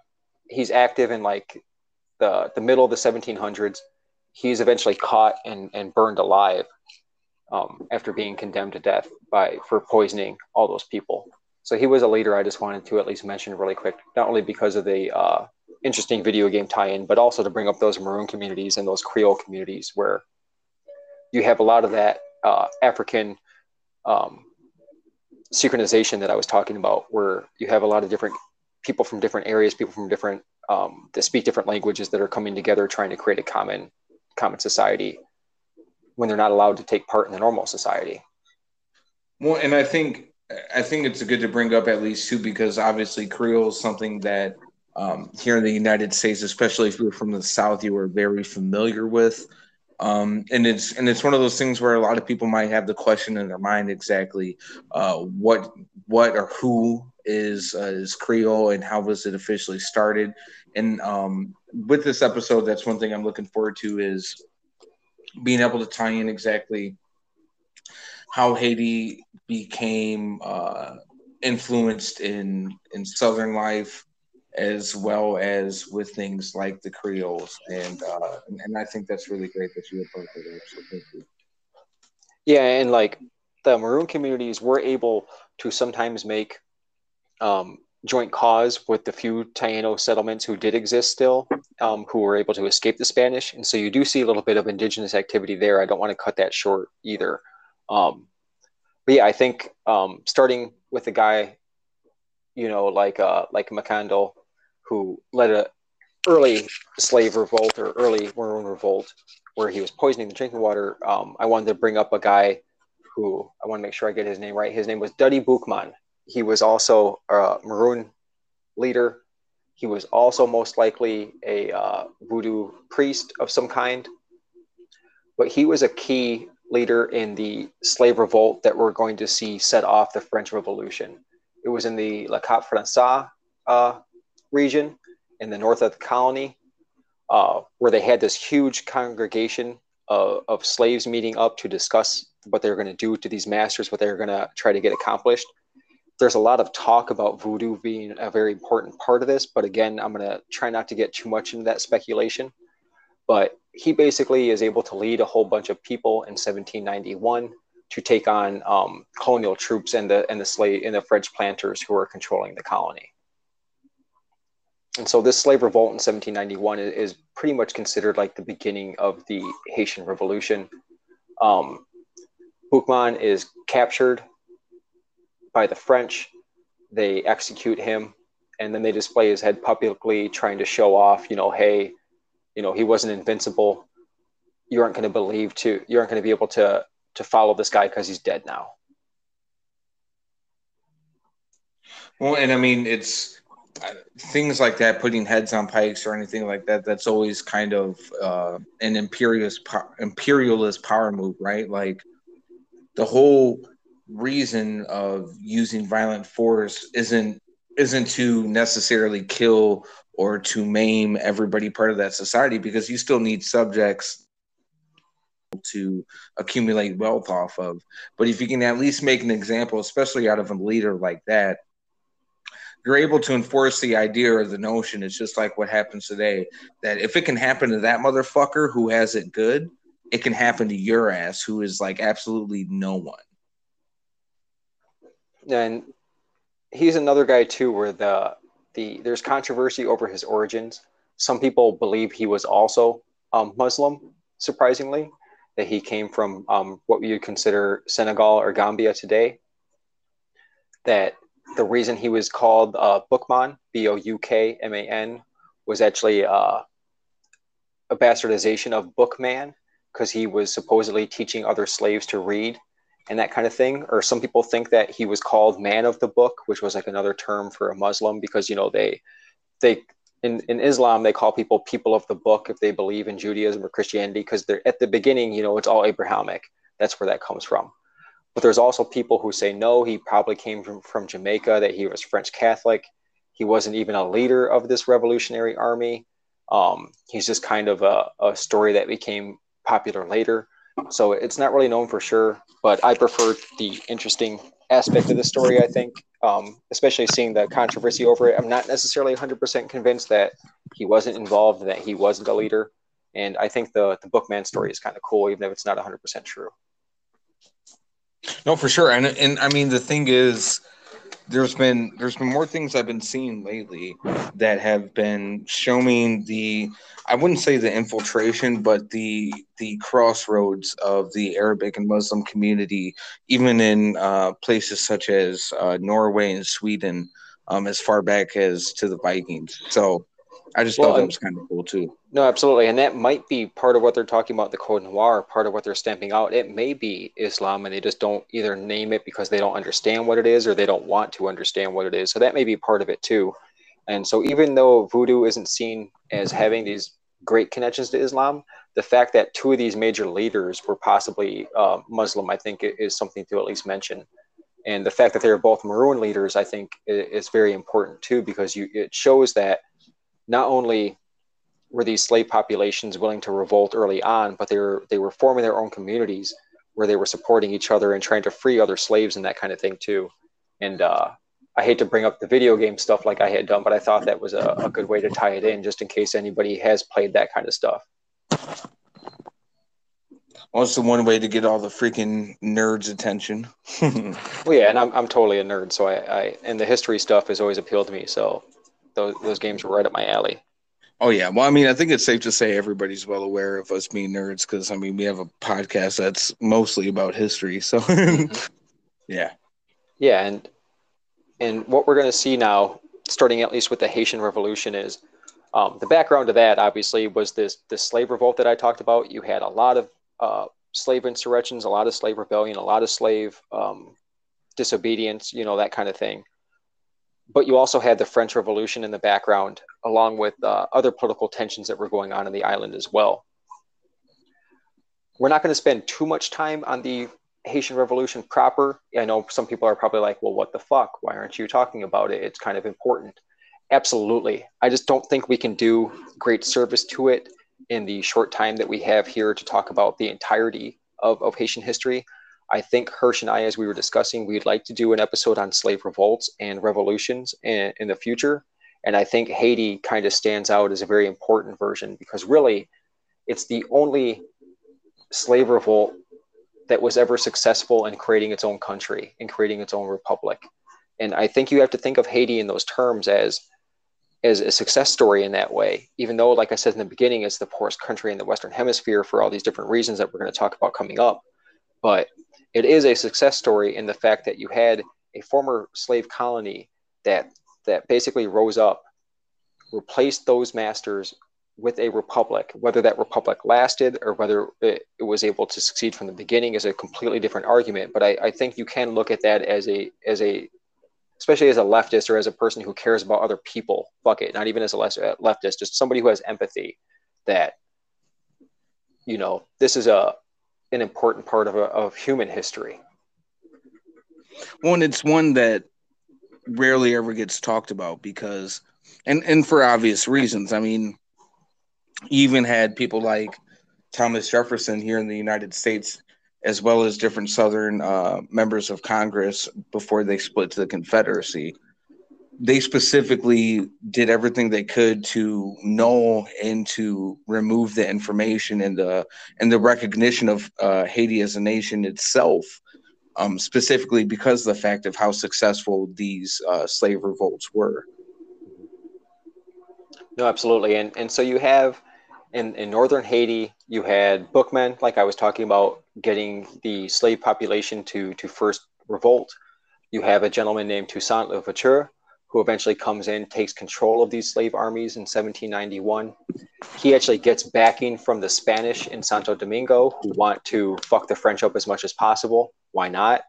he's active in like the, the middle of the 1700s he's eventually caught and, and burned alive um, after being condemned to death by for poisoning all those people. So he was a leader I just wanted to at least mention really quick, not only because of the uh, interesting video game tie-in, but also to bring up those Maroon communities and those Creole communities where you have a lot of that uh, African um, synchronization that I was talking about, where you have a lot of different people from different areas, people from different um, that speak different languages that are coming together trying to create a common common society when they're not allowed to take part in the normal society. Well, and I think I think it's good to bring up at least too because obviously Creole is something that um, here in the United States, especially if you're from the South, you are very familiar with. Um, and it's and it's one of those things where a lot of people might have the question in their mind exactly uh, what what or who is uh, is Creole and how was it officially started. And um, with this episode, that's one thing I'm looking forward to is being able to tie in exactly how Haiti became uh, influenced in in Southern life as well as with things like the Creoles, and uh, and I think that's really great that you were part of that. So thank you. Yeah, and like the Maroon communities were able to sometimes make um, joint cause with the few Taino settlements who did exist still, um, who were able to escape the Spanish, and so you do see a little bit of indigenous activity there. I don't want to cut that short either. Um, but yeah, I think um, starting with a guy, you know, like uh, like Mackandal, who led a early slave revolt or early maroon revolt, where he was poisoning the drinking water. Um, I wanted to bring up a guy who I want to make sure I get his name right. His name was Dutty Boukman. He was also a maroon leader. He was also most likely a uh, voodoo priest of some kind, but he was a key leader in the slave revolt that we're going to see set off the French Revolution. It was in the Le Cap Français uh, region in the north of the colony, uh, where they had this huge congregation of, of slaves meeting up to discuss what they were going to do to these masters, what they were going to try to get accomplished. There's a lot of talk about voodoo being a very important part of this, but again, I'm going to try not to get too much into that speculation. But he basically is able to lead a whole bunch of people in 1791 to take on um, colonial troops and the and the slave and the French planters who are controlling the colony. And so this slave revolt in 1791 is, pretty much considered like the beginning of the Haitian Revolution. Um, Boukman is captured by the French. They execute him, and then they display his head publicly, trying to show off, you know, hey, you know, he wasn't invincible. You aren't going to believe to, you aren't going to be able to to follow this guy because he's dead now. Well, and I mean, it's things like that, putting heads on pikes or anything like that. That's always kind of uh, an imperialist imperialist power move, right? Like the whole reason of using violent force isn't isn't to necessarily kill or to maim everybody part of that society because you still need subjects to accumulate wealth off of. But if you can at least make an example, especially out of a leader like that, you're able to enforce the idea or the notion. It's just like what happens today that if it can happen to that motherfucker who has it good, it can happen to your ass who is like absolutely no one. And he's another guy too where the the there's controversy over his origins. Some people believe he was also um, Muslim, surprisingly, that he came from um, what would consider Senegal or Gambia today. That the reason he was called uh, Boukman, B O U K M A N, was actually uh, a bastardization of Bookman because he was supposedly teaching other slaves to read and that kind of thing. Or some people think that he was called man of the book, which was like another term for a Muslim because you know they they in, in Islam they call people people of the book if they believe in Judaism or Christianity because they're at the beginning, you know, it's all Abrahamic. That's where that comes from. But there's also people who say no, he probably came from, from Jamaica, that he was French Catholic. He wasn't even a leader of this revolutionary army. Um, he's just kind of a, a story that became popular later. So it's not really known for sure, but I prefer the interesting aspect of the story, I think, um, especially seeing the controversy over it. I'm not necessarily 100% convinced that he wasn't involved, that he wasn't a leader. And I think the, the Bookman story is kind of cool, even if it's not 100% true. No, for sure. And, and I mean, the thing is, there's been there's been more things I've been seeing lately that have been showing the I wouldn't say the infiltration, but the the crossroads of the Arabic and Muslim community, even in uh, places such as uh, Norway and Sweden, um, as far back as to the Vikings. So I just well, thought that was kind of cool too. No, absolutely, and that might be part of what they're talking about the Code Noir. Part of what they're stamping out. It may be Islam, and they just don't either name it because they don't understand what it is, or they don't want to understand what it is. So that may be part of it too. And so, even though voodoo isn't seen as having these great connections to Islam, the fact that two of these major leaders were possibly uh, Muslim, I think, is something to at least mention. And the fact that they are both Maroon leaders, I think, is very important too, because you, it shows that not only were these slave populations willing to revolt early on, but they were they were forming their own communities where they were supporting each other and trying to free other slaves and that kind of thing too. And uh, I hate to bring up the video game stuff like I had done, but I thought that was a, a good way to tie it in, just in case anybody has played that kind of stuff. Also, one way to get all the freaking nerds' attention. well, yeah, and I'm, I'm totally a nerd, so I, I and the history stuff has always appealed to me. So those those games were right up my alley. Oh yeah, well, I mean, I think it's safe to say everybody's well aware of us being nerds because I mean, we have a podcast that's mostly about history. So, yeah, yeah, and and what we're going to see now, starting at least with the Haitian Revolution, is um, the background to that. Obviously, was this this slave revolt that I talked about. You had a lot of uh, slave insurrections, a lot of slave rebellion, a lot of slave um, disobedience, you know, that kind of thing. But you also had the French Revolution in the background, along with uh, other political tensions that were going on in the island as well. We're not going to spend too much time on the Haitian Revolution proper. I know some people are probably like, well, what the fuck? Why aren't you talking about it? It's kind of important. Absolutely. I just don't think we can do great service to it in the short time that we have here to talk about the entirety of, of Haitian history. I think Hirsch and I, as we were discussing, we'd like to do an episode on slave revolts and revolutions in, in the future. And I think Haiti kind of stands out as a very important version because really it's the only slave revolt that was ever successful in creating its own country and creating its own republic. And I think you have to think of Haiti in those terms as as a success story in that way, even though, like I said in the beginning, it's the poorest country in the Western Hemisphere for all these different reasons that we're going to talk about coming up. But it is a success story in the fact that you had a former slave colony that that basically rose up, replaced those masters with a republic. Whether that republic lasted or whether it, it was able to succeed from the beginning is a completely different argument. But I, I think you can look at that as a as a especially as a leftist or as a person who cares about other people. Fuck it, not even as a uh, leftist, just somebody who has empathy. That you know, this is a an important part of of human history. One, it's one that rarely ever gets talked about because, and and for obvious reasons. I mean, even had people like Thomas Jefferson here in the United States as well as different Southern uh, members of Congress before they split to the Confederacy. They specifically did everything they could to know and to remove the information and the and the recognition of uh, Haiti as a nation itself, um, specifically because of the fact of how successful these uh, slave revolts were. No, absolutely, and and so you have in, in northern Haiti, you had Boukman, like I was talking about, getting the slave population to, to first revolt. You have a gentleman named Toussaint Louverture, who eventually comes in, takes control of these slave armies in 1791. He actually gets backing from the Spanish in Santo Domingo, who want to fuck the French up as much as possible. Why not?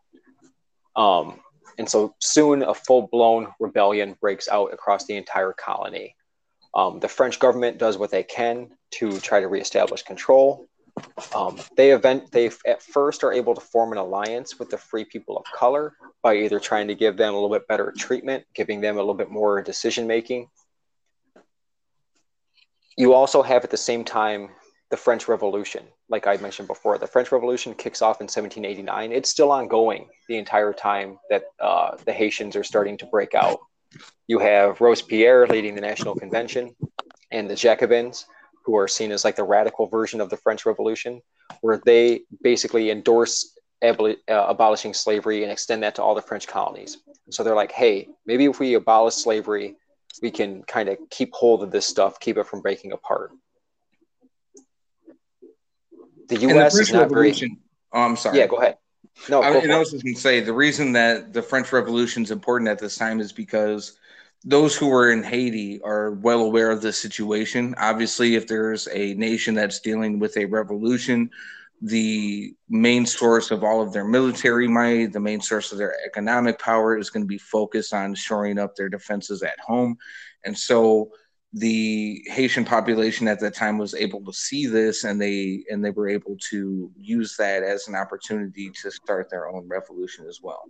Um, and so soon a full blown rebellion breaks out across the entire colony. Um, the French government does what they can to try to reestablish control. Um, they event they at first are able to form an alliance with the free people of color by either trying to give them a little bit better treatment, giving them a little bit more decision making. You also have at the same time the French Revolution, like I mentioned before. The French Revolution kicks off in 1789. It's still ongoing the entire time that uh, the Haitians are starting to break out. You have Robespierre leading the National Convention and the Jacobins who are seen as like the radical version of the French Revolution, where they basically endorse aboli- uh, abolishing slavery and extend that to all the French colonies. So they're like, hey, maybe if we abolish slavery, we can kind of keep hold of this stuff, keep it from breaking apart. The U.S. The is not Revolution, very. Oh, I'm sorry. Yeah, go ahead. No, I, I was just going to say the reason that the French Revolution is important at this time is because those who are in Haiti are well aware of the situation. Obviously, if there's a nation that's dealing with a revolution, the main source of all of their military might, the main source of their economic power is going to be focused on shoring up their defenses at home. And so the Haitian population at that time was able to see this and they and they were able to use that as an opportunity to start their own revolution as well.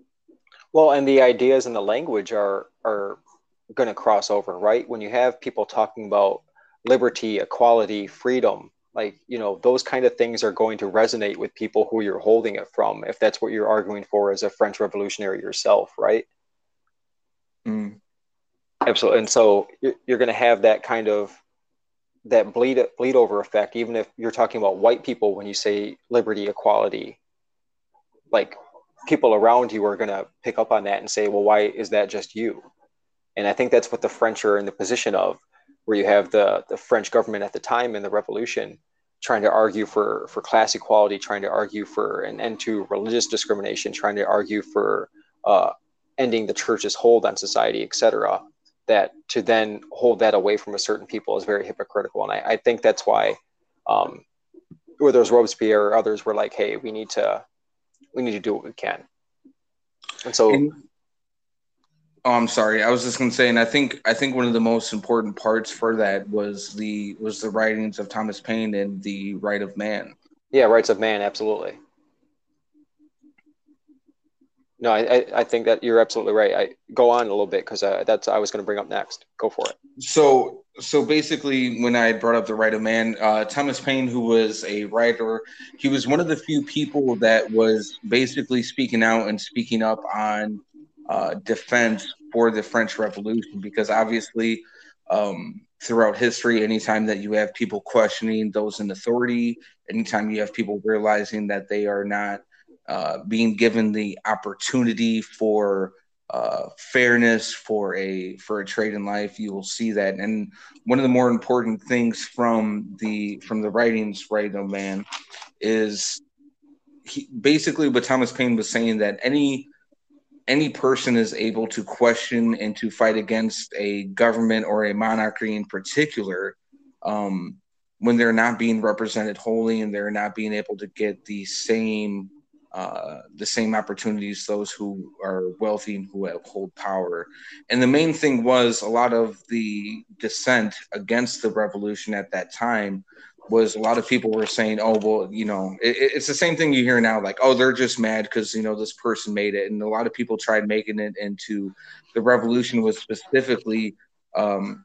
Well, and the ideas and the language are are going to cross over, right? When you have people talking about liberty, equality, freedom, like, you know, those kind of things are going to resonate with people who you're holding it from, if that's what you're arguing for as a French revolutionary yourself, right? Mm. Absolutely, and so you're going to have that kind of that bleed bleed over effect. Even if you're talking about white people, when you say liberty, equality, like people around you are going to pick up on that and say, "Well, why is that just you?" And I think that's what the French are in the position of, where you have the the French government at the time in the Revolution trying to argue for for class equality, trying to argue for an end to religious discrimination, trying to argue for uh, ending the church's hold on society, etc. That to then hold that away from a certain people is very hypocritical, and I, I think that's why, um, whether it was Robespierre or others were like, "Hey, we need to, we need to do what we can," and so. And- Oh, I'm sorry. I was just going to say, and I think I think one of the most important parts for that was the was the writings of Thomas Paine and the Right of Man. Yeah, Rights of Man, absolutely. No, I, I think that you're absolutely right. I go on a little bit because uh, that's I was going to bring up next. Go for it. So, so basically, when I brought up the right of man, uh, Thomas Paine, who was a writer, he was one of the few people that was basically speaking out and speaking up on uh, defense for the French Revolution because obviously, um, throughout history, anytime that you have people questioning those in authority, anytime you have people realizing that they are not uh, being given the opportunity for uh, fairness for a for a trade in life, you will see that. And one of the more important things from the from the writings, right, of man, is he, basically what Thomas Paine was saying that any any person is able to question and to fight against a government or a monarchy in particular um, when they're not being represented wholly and they're not being able to get the same uh, the same opportunities those who are wealthy and who have, hold power. And the main thing was a lot of the dissent against the revolution at that time was a lot of people were saying, "Oh, well, you know, it, it's the same thing you hear now, like, oh, they're just mad because you know this person made it," and a lot of people tried making it into the revolution was specifically um,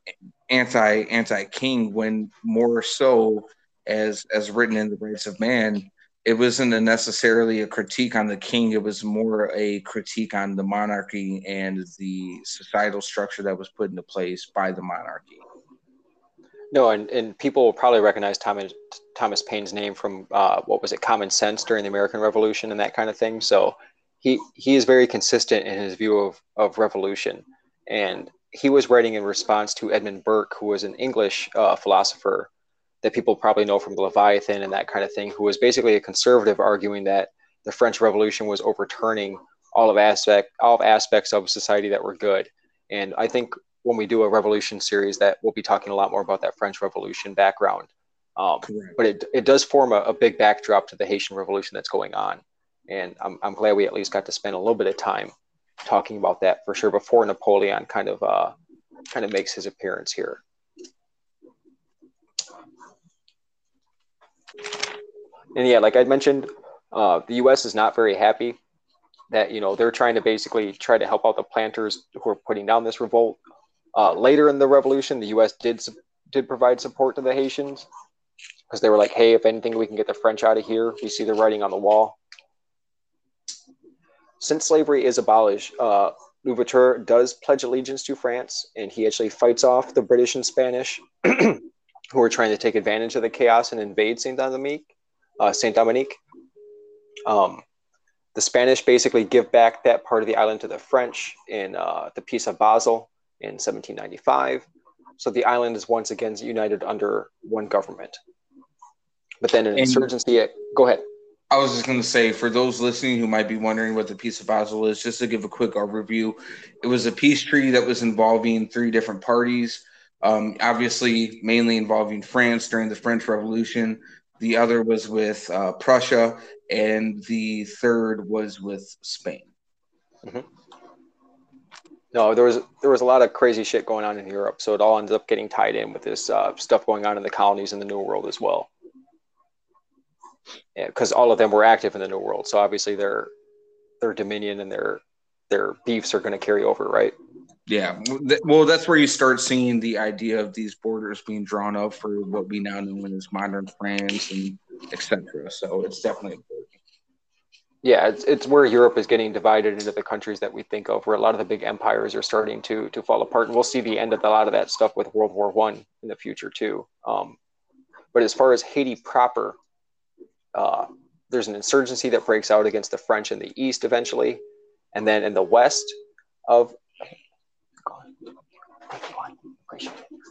anti anti king, when more so as as written in the Rights of Man, it wasn't a necessarily a critique on the king; it was more a critique on the monarchy and the societal structure that was put into place by the monarchy. No, and, and people will probably recognize Thomas Thomas Paine's name from uh, what was it, Common Sense during the American Revolution and that kind of thing. So he he is very consistent in his view of of revolution, and he was writing in response to Edmund Burke, who was an English uh, philosopher that people probably know from the Leviathan and that kind of thing, who was basically a conservative, arguing that the French Revolution was overturning all of aspect all of aspects of society that were good. And I think when we do a revolution series that we'll be talking a lot more about that French Revolution background. Um, but it, it does form a, a, big backdrop to the Haitian Revolution that's going on. And I'm, I'm glad we at least got to spend a little bit of time talking about that for sure before Napoleon kind of uh, kind of makes his appearance here. And yeah, like I mentioned, uh, the U.S. is not very happy that you know they're trying to basically try to help out the planters who are putting down this revolt. Uh, later in the revolution, the U.S. did did provide support to the Haitians because they were like, "Hey, if anything, we can get the French out of here." We see the writing on the wall. Since slavery is abolished, uh, Louverture does pledge allegiance to France, and he actually fights off the British and Spanish, who are trying to take advantage of the chaos and invade Saint Dominique. Uh, Saint Dominique. Um, the Spanish basically give back that part of the island to the French in uh, the Peace of Basel in 1795. So the island is once again united under one government. But then an and insurgency. Go ahead. I was just going to say, for those listening who might be wondering what the Peace of Basel is, just to give a quick overview, it was a peace treaty that was involving three different parties. Um, obviously, mainly involving France during the French Revolution. The other was with uh, Prussia, and the third was with Spain. Mm-hmm. No, there was there was a lot of crazy shit going on in Europe, so it all ended up getting tied in with this uh, stuff going on in the colonies in the New World as well. Because yeah, all of them were active in the New World, so obviously their their dominion and their their beefs are going to carry over, right? Yeah, well, that's where you start seeing the idea of these borders being drawn up for what we now know as modern France and etc. So it's definitely important. Yeah, it's, it's where Europe is getting divided into the countries that we think of, where a lot of the big empires are starting to to fall apart, and we'll see the end of a lot of that stuff with World War One in the future too. Um, but as far as Haiti proper, uh, there's an insurgency that breaks out against the French in the east eventually, and then in the west of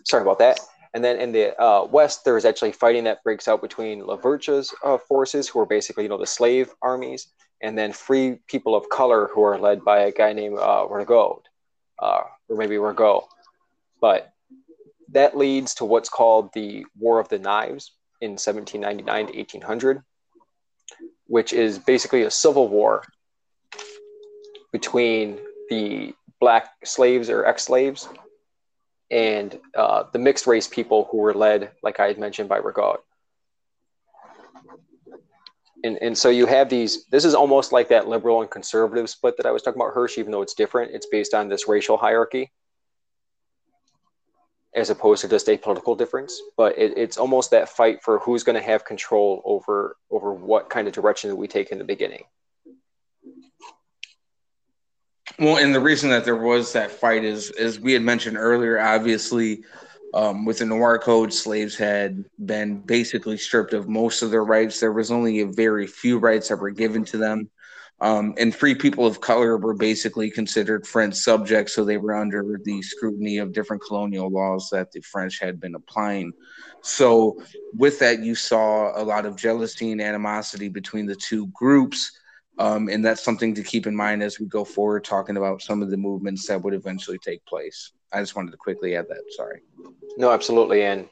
sorry about that. And then in the uh, west, there is actually fighting that breaks out between Louverture's uh, forces, who are basically you know the slave armies, and then free people of color who are led by a guy named uh, Rigaud, uh, or maybe Rigaud. But that leads to what's called the War of the Knives in 1799 to 1800, which is basically a civil war between the black slaves or ex-slaves and uh, the mixed race people who were led, like I had mentioned, by Rigaud. And, and so you have these, this is almost like that liberal and conservative split that I was talking about Hirsch, even though it's different. It's based on this racial hierarchy as opposed to just a political difference. But it, it's almost that fight for who's going to have control over over what kind of direction that we take in the beginning. Well, and the reason that there was that fight is, as we had mentioned earlier, obviously, um, with the Noir Code, slaves had been basically stripped of most of their rights. There was only a very few rights that were given to them. Um, and free people of color were basically considered French subjects, so they were under the scrutiny of different colonial laws that the French had been applying. So, with that, you saw a lot of jealousy and animosity between the two groups. Um, and that's something to keep in mind as we go forward, talking about some of the movements that would eventually take place. I just wanted to quickly add that. Sorry. No, absolutely. And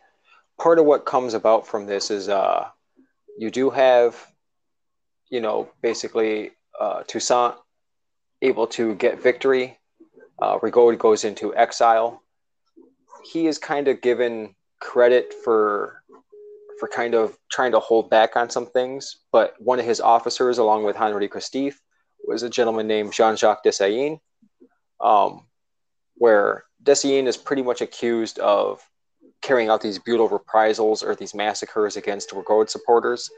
part of what comes about from this is uh, you do have, you know, basically uh, Toussaint able to get victory. Uh, Rigaud goes into exile. He is kind of given credit for for kind of trying to hold back on some things, but one of his officers, along with Henri Christophe, was a gentleman named Jean-Jacques Dessalines, um, where Dessalines is pretty much accused of carrying out these brutal reprisals or these massacres against Rigaud supporters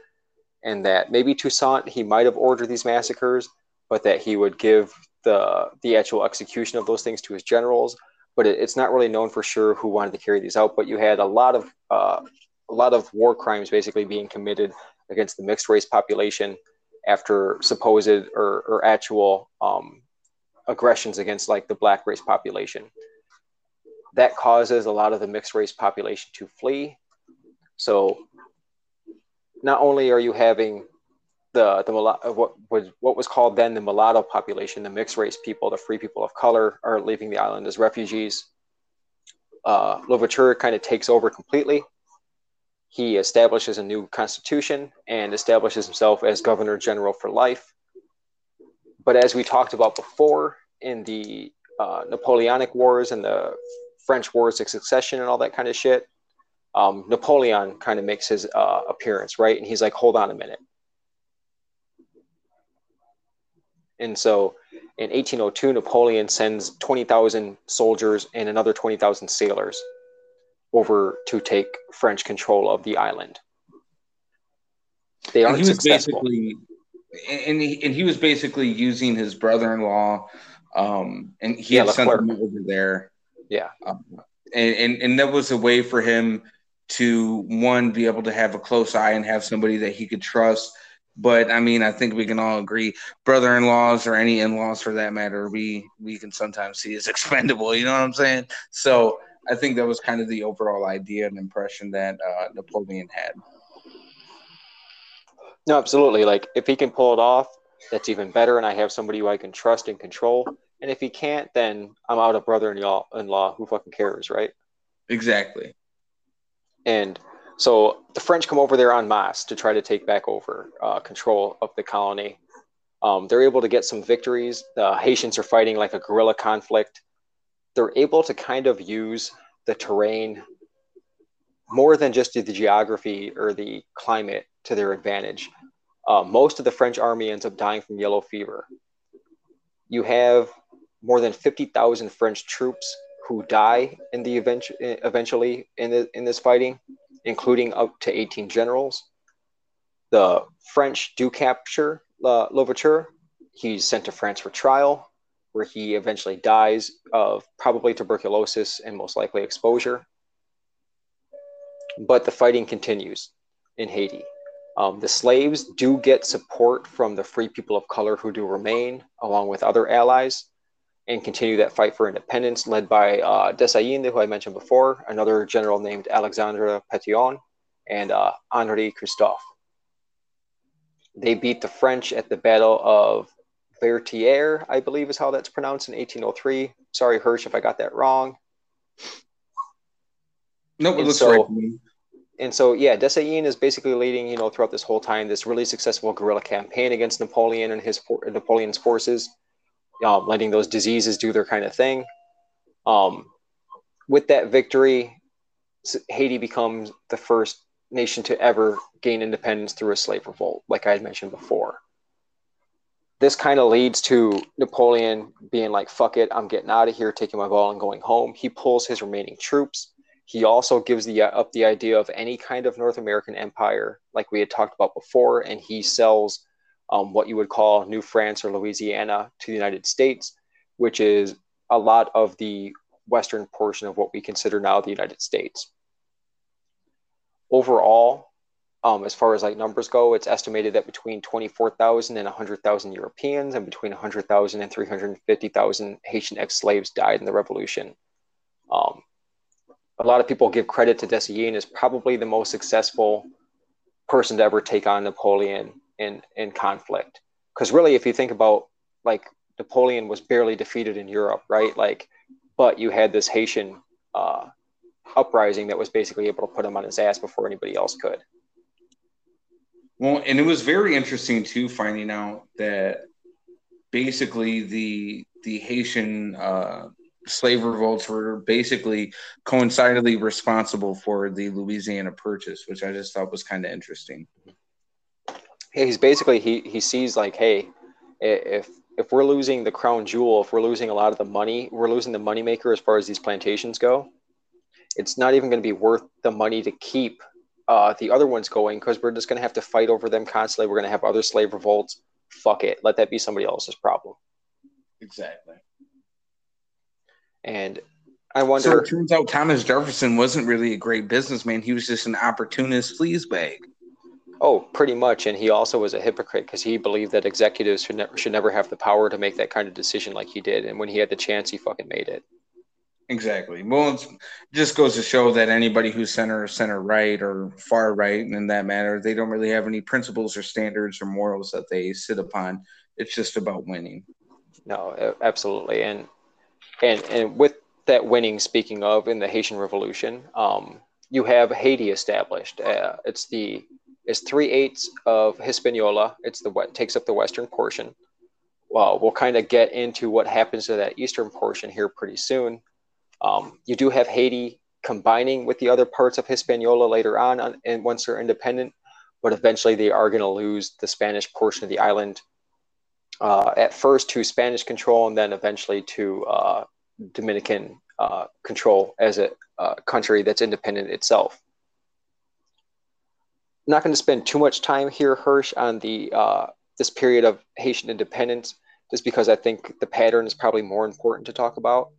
and that maybe Toussaint he might have ordered these massacres, but that he would give the the actual execution of those things to his generals. But it, it's not really known for sure who wanted to carry these out. But you had a lot of uh, a lot of war crimes basically being committed against the mixed race population after supposed or, or actual um, aggressions against like the black race population. That causes a lot of the mixed race population to flee. So not only are you having the the what was what was called then the mulatto population, the mixed race people, the free people of color, are leaving the island as refugees. Uh, kind of takes over completely. He establishes a new constitution and establishes himself as governor general for life. But as we talked about before in the uh, Napoleonic Wars and the French Wars of Succession and all that kind of shit, um, Napoleon kind of makes his uh, appearance, right? And he's like, hold on a minute. And so in 1802, Napoleon sends 20,000 soldiers and another 20,000 sailors over to take French control of the island. They aren't and he was successful. basically, and he, and he was basically using his brother-in-law, um, and he yeah, had sent him over there. Yeah, um, and, and and that was a way for him to one be able to have a close eye and have somebody that he could trust. But I mean, I think we can all agree, brother-in-laws or any in-laws for that matter, we we can sometimes see as expendable. You know what I'm saying? So I think that was kind of the overall idea and impression that uh, Napoleon had. No, absolutely. Like if he can pull it off, that's even better, and I have somebody who I can trust and control. And if he can't, then I'm out of brother-in-law. In-law, who fucking cares, right? Exactly. And so the French come over there en masse to try to take back over uh, control of the colony. Um, they're able to get some victories. The Haitians are fighting like a guerrilla conflict. They're able to kind of use the terrain more than just the geography or the climate to their advantage. Uh, most of the French army ends up dying from yellow fever. You have more than 50,000 French troops who die in the event eventually in the, in this fighting, including up to 18 generals. The French do capture Louverture. He's sent to France for trial, where he eventually dies of probably tuberculosis and most likely exposure. But the fighting continues in Haiti. Um, the slaves do get support from the free people of color who do remain, along with other allies, and continue that fight for independence, led by uh, Dessalines, who I mentioned before, another general named Alexandre Pétion, and uh, Henri Christophe. They beat the French at the Battle of Vertières, I believe is how that's pronounced in 1803. Sorry, Hirsch, if I got that wrong. No, nope, it looks so, right to me and so yeah, Dessalines is basically leading, you know, throughout this whole time this really successful guerrilla campaign against Napoleon and his Napoleon's forces, um, letting those diseases do their kind of thing. Um, with that victory, Haiti becomes the first nation to ever gain independence through a slave revolt, like I had mentioned before. This kind of leads to Napoleon being like, fuck it, I'm getting out of here, taking my ball and going home. He pulls his remaining troops he also gives the up the idea of any kind of North American empire, like we had talked about before, and he sells um, what you would call New France or Louisiana to the United States, which is a lot of the western portion of what we consider now the United States. Overall, um, as far as like numbers go, it's estimated that between 24,000 and 100,000 Europeans and between 100,000 and 350,000 Haitian ex-slaves died in the revolution. Um, a lot of people give credit to Dessalines as probably the most successful person to ever take on Napoleon in in conflict. Because really, if you think about like Napoleon was barely defeated in Europe, right? Like, but you had this Haitian uh, uprising that was basically able to put him on his ass before anybody else could. Well, and it was very interesting too, finding out that basically the the Haitian uh, slave revolts were basically coincidentally responsible for the Louisiana Purchase, which I just thought was kind of interesting. Yeah, he's basically he he sees like, hey, if if we're losing the crown jewel, if we're losing a lot of the money, we're losing the moneymaker as far as these plantations go. It's not even going to be worth the money to keep uh, the other ones going because we're just going to have to fight over them constantly. We're going to have other slave revolts. Fuck it. Let that be somebody else's problem. Exactly. And I wonder. So it turns out Thomas Jefferson wasn't really a great businessman. He was just an opportunist fleas bag. Oh, pretty much. And he also was a hypocrite because he believed that executives should, ne- should never have the power to make that kind of decision like he did. And when he had the chance, he fucking made it. Exactly. Well, it just goes to show that anybody who's center or center right or far right in that matter, they don't really have any principles or standards or morals that they sit upon. It's just about winning. No, absolutely. And and and with that winning, speaking of in the Haitian Revolution, um, you have Haiti established. Uh, it's the it's three eighths of Hispaniola. It's the what takes up the western portion. Well, we'll kind of get into what happens to that eastern portion here pretty soon. Um, you do have Haiti combining with the other parts of Hispaniola later on, on and once they're independent, but eventually they are going to lose the Spanish portion of the island uh, at first to Spanish control and then eventually to uh, Dominican uh, control as a uh, country that's independent itself. I'm not going to spend too much time here, Hirsch, on the uh, this period of Haitian independence, just because I think the pattern is probably more important to talk about.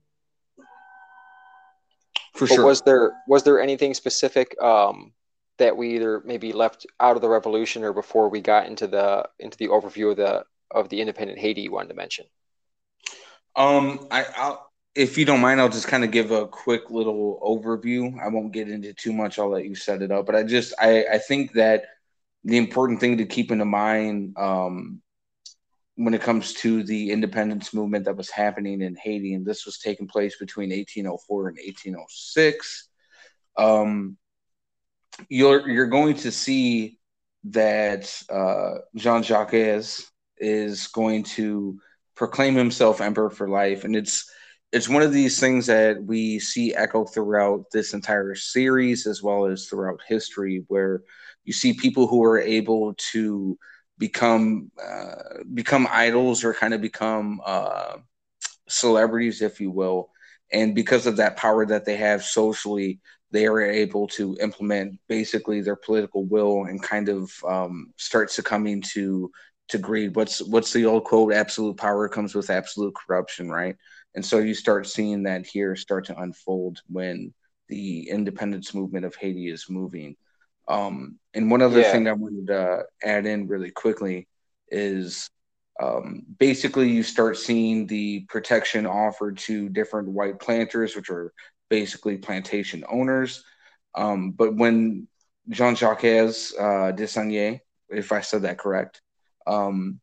For but sure. Was there was there anything specific um, that we either maybe left out of the revolution or before we got into the into the overview of the of the independent Haiti you wanted to mention? Um, I, I'll, if you don't mind, I'll just kind of give a quick little overview. I won't get into too much. I'll let you set it up. But I just, I, I think that the important thing to keep in mind um, when it comes to the independence movement that was happening in Haiti, and this was taking place between 1804 and 1806, um, you're you're going to see that uh, Jean Jacques is going to proclaim himself emperor for life, and it's it's one of these things that we see echo throughout this entire series as well as throughout history, where you see people who are able to become uh, become idols or kind of become uh, celebrities, if you will, and because of that power that they have socially, they are able to implement basically their political will and kind of um, start succumbing to to greed. What's what's the old quote? Absolute power comes with absolute corruption, right? And so you start seeing that here start to unfold when the independence movement of Haiti is moving. Um, and one other yeah. thing I wanted to add in really quickly is um, basically you start seeing the protection offered to different white planters, which are basically plantation owners. Um, but when Jean Jacques uh, if I said that correct, um,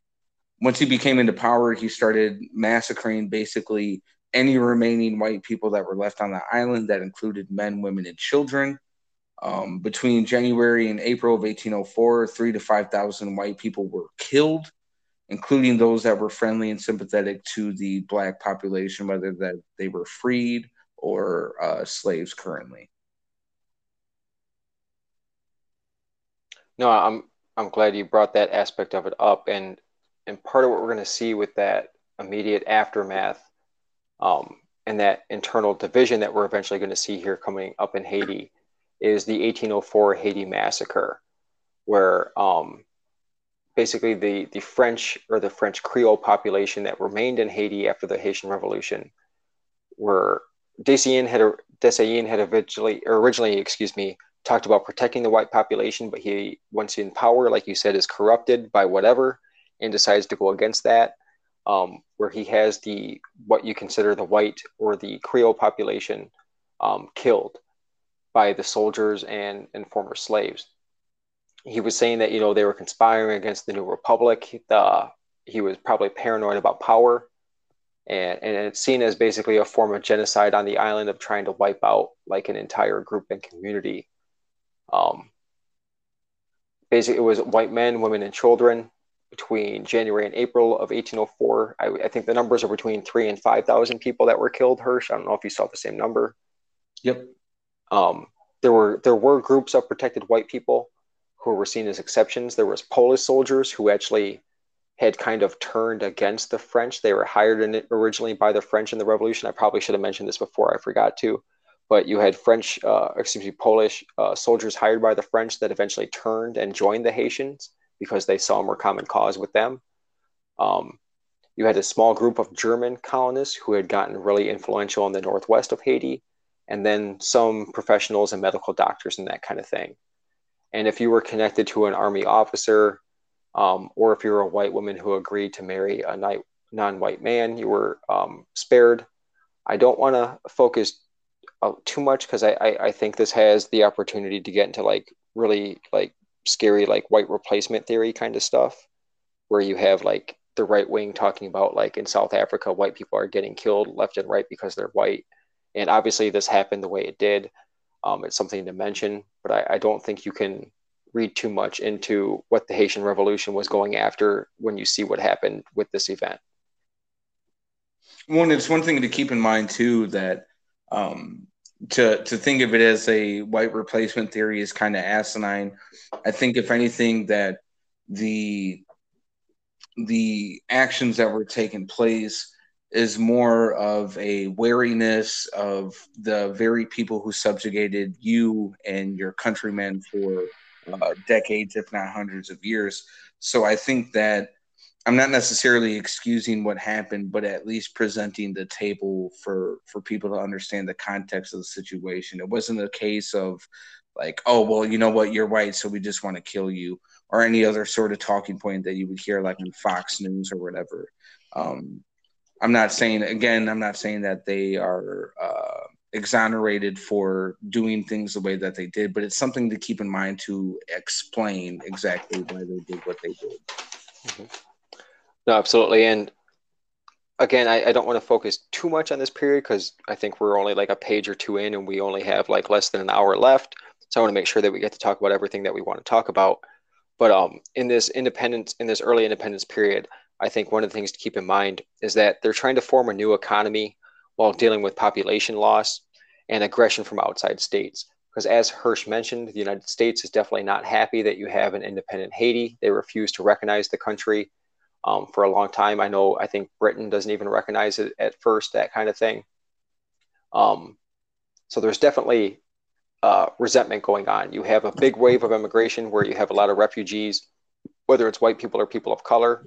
once he became into power, he started massacring basically any remaining white people that were left on the island. That included men, women, and children. Um, between January and April of 1804, three to 5,000 white people were killed, including those that were friendly and sympathetic to the black population, whether that they were freed or uh, slaves currently. No, I'm I'm glad you brought that aspect of it up, and and part of what we're going to see with that immediate aftermath, um, and that internal division that we're eventually going to see here coming up in Haiti, is the 1804 Haiti massacre, where um, basically the the French or the French Creole population that remained in Haiti after the Haitian Revolution were Dessalines had had originally, originally, excuse me, talked about protecting the white population, but he, once in power, like you said, is corrupted by whatever and decides to go against that. Um, where he has the what you consider the white or the Creole population um, killed by the soldiers and, and former slaves. He was saying that you know they were conspiring against the new republic. The, he was probably paranoid about power and, and it's seen as basically a form of genocide on the island of trying to wipe out like an entire group and community. Um, basically, it was white men, women, and children between January and April of 1804. I, I think the numbers are between three and 5,000 people that were killed, Hirsch. I don't know if you saw the same number. Yep. Um, there were there were groups of protected white people who were seen as exceptions. There was Polish soldiers who actually had kind of turned against the French. They were hired in originally by the French in the Revolution. I probably should have mentioned this before. I forgot to. But you had French, uh, excuse me, Polish uh, soldiers hired by the French that eventually turned and joined the Haitians because they saw more common cause with them. Um, you had a small group of German colonists who had gotten really influential in the northwest of Haiti, and then some professionals and medical doctors and that kind of thing. And if you were connected to an army officer, um, or if you're a white woman who agreed to marry a non-white man, you were um, spared. I don't want to focus uh, too much because I, I, I think this has the opportunity to get into like really like scary like white replacement theory kind of stuff, where you have like the right wing talking about like in South Africa, white people are getting killed left and right because they're white, and obviously this happened the way it did. Um, it's something to mention, but I, I don't think you can read too much into what the Haitian Revolution was going after when you see what happened with this event. One, it's one thing to keep in mind too that um, to to think of it as a white replacement theory is kind of asinine. I think if anything that the the actions that were taking place is more of a wariness of the very people who subjugated you and your countrymen for uh, decades, if not hundreds of years. So I think that I'm not necessarily excusing what happened, but at least presenting the table for for people to understand the context of the situation. It wasn't a case of like, oh well, you know what, you're white, so we just want to kill you, or any other sort of talking point that you would hear like in Fox News or whatever. Um, I'm not saying again, I'm not saying that they are uh, exonerated for doing things the way that they did, but it's something to keep in mind to explain exactly why they did what they did. Mm-hmm. No, absolutely. And again, I, I don't want to focus too much on this period because I think we're only like a page or two in and we only have like less than an hour left. So I want to make sure that we get to talk about everything that we want to talk about. But um, in this independence, in this early independence period, I think one of the things to keep in mind is that they're trying to form a new economy while dealing with population loss and aggression from outside states. Because as Hirsch mentioned, the United States is definitely not happy that you have an independent Haiti. They refuse to recognize the country um, for a long time. I know, I think Britain doesn't even recognize it at first, that kind of thing. Um, so there's definitely uh, resentment going on. You have a big wave of immigration where you have a lot of refugees whether it's white people or people of color,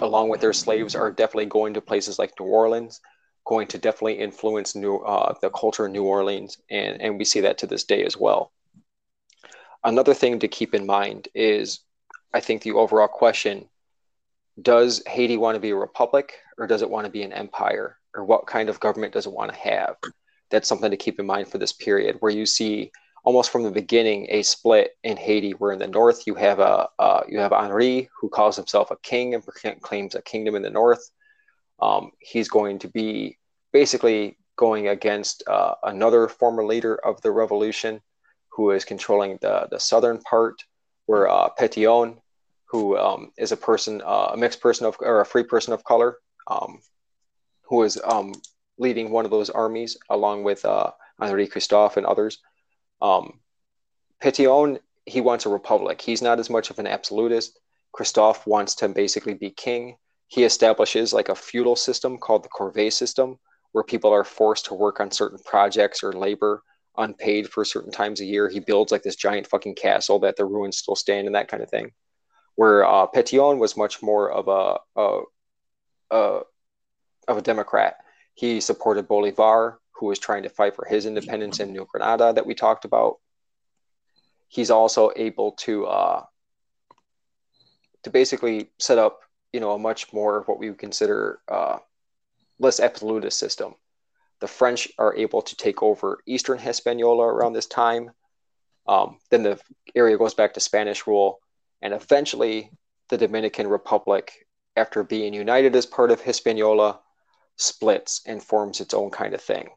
along with their slaves, are definitely going to places like New Orleans, going to definitely influence new uh, the culture in New Orleans, and and we see that to this day as well. Another thing to keep in mind is, I think the overall question: Does Haiti want to be a republic, or does it want to be an empire, or what kind of government does it want to have? That's something to keep in mind for this period, where you see almost from the beginning a split in Haiti, where in the north you have a uh, you have Henri who calls himself a king and claims a kingdom in the north. Um, he's going to be basically going against uh, another former leader of the revolution who is controlling the, the southern part, where uh, Pétion, who um, is a person, uh, a mixed person of, or a free person of color, um, who is um, leading one of those armies along with uh, Henri Christophe and others. Um, Pétion, he wants a republic. He's not as much of an absolutist. Christophe wants to basically be king. He establishes like a feudal system called the corvée system, where people are forced to work on certain projects or labor unpaid for certain times a year. He builds like this giant fucking castle that the ruins still stand and that kind of thing. Where uh, Pétion was much more of a, a, a of a Democrat. He supported Bolivar, who was trying to fight for his independence in New Granada that we talked about. He's also able to uh, to basically set up, you know, a much more what we would consider uh, less absolutist system. The French are able to take over eastern Hispaniola around this time. Um, then the area goes back to Spanish rule, and eventually the Dominican Republic, after being united as part of Hispaniola, splits and forms its own kind of thing.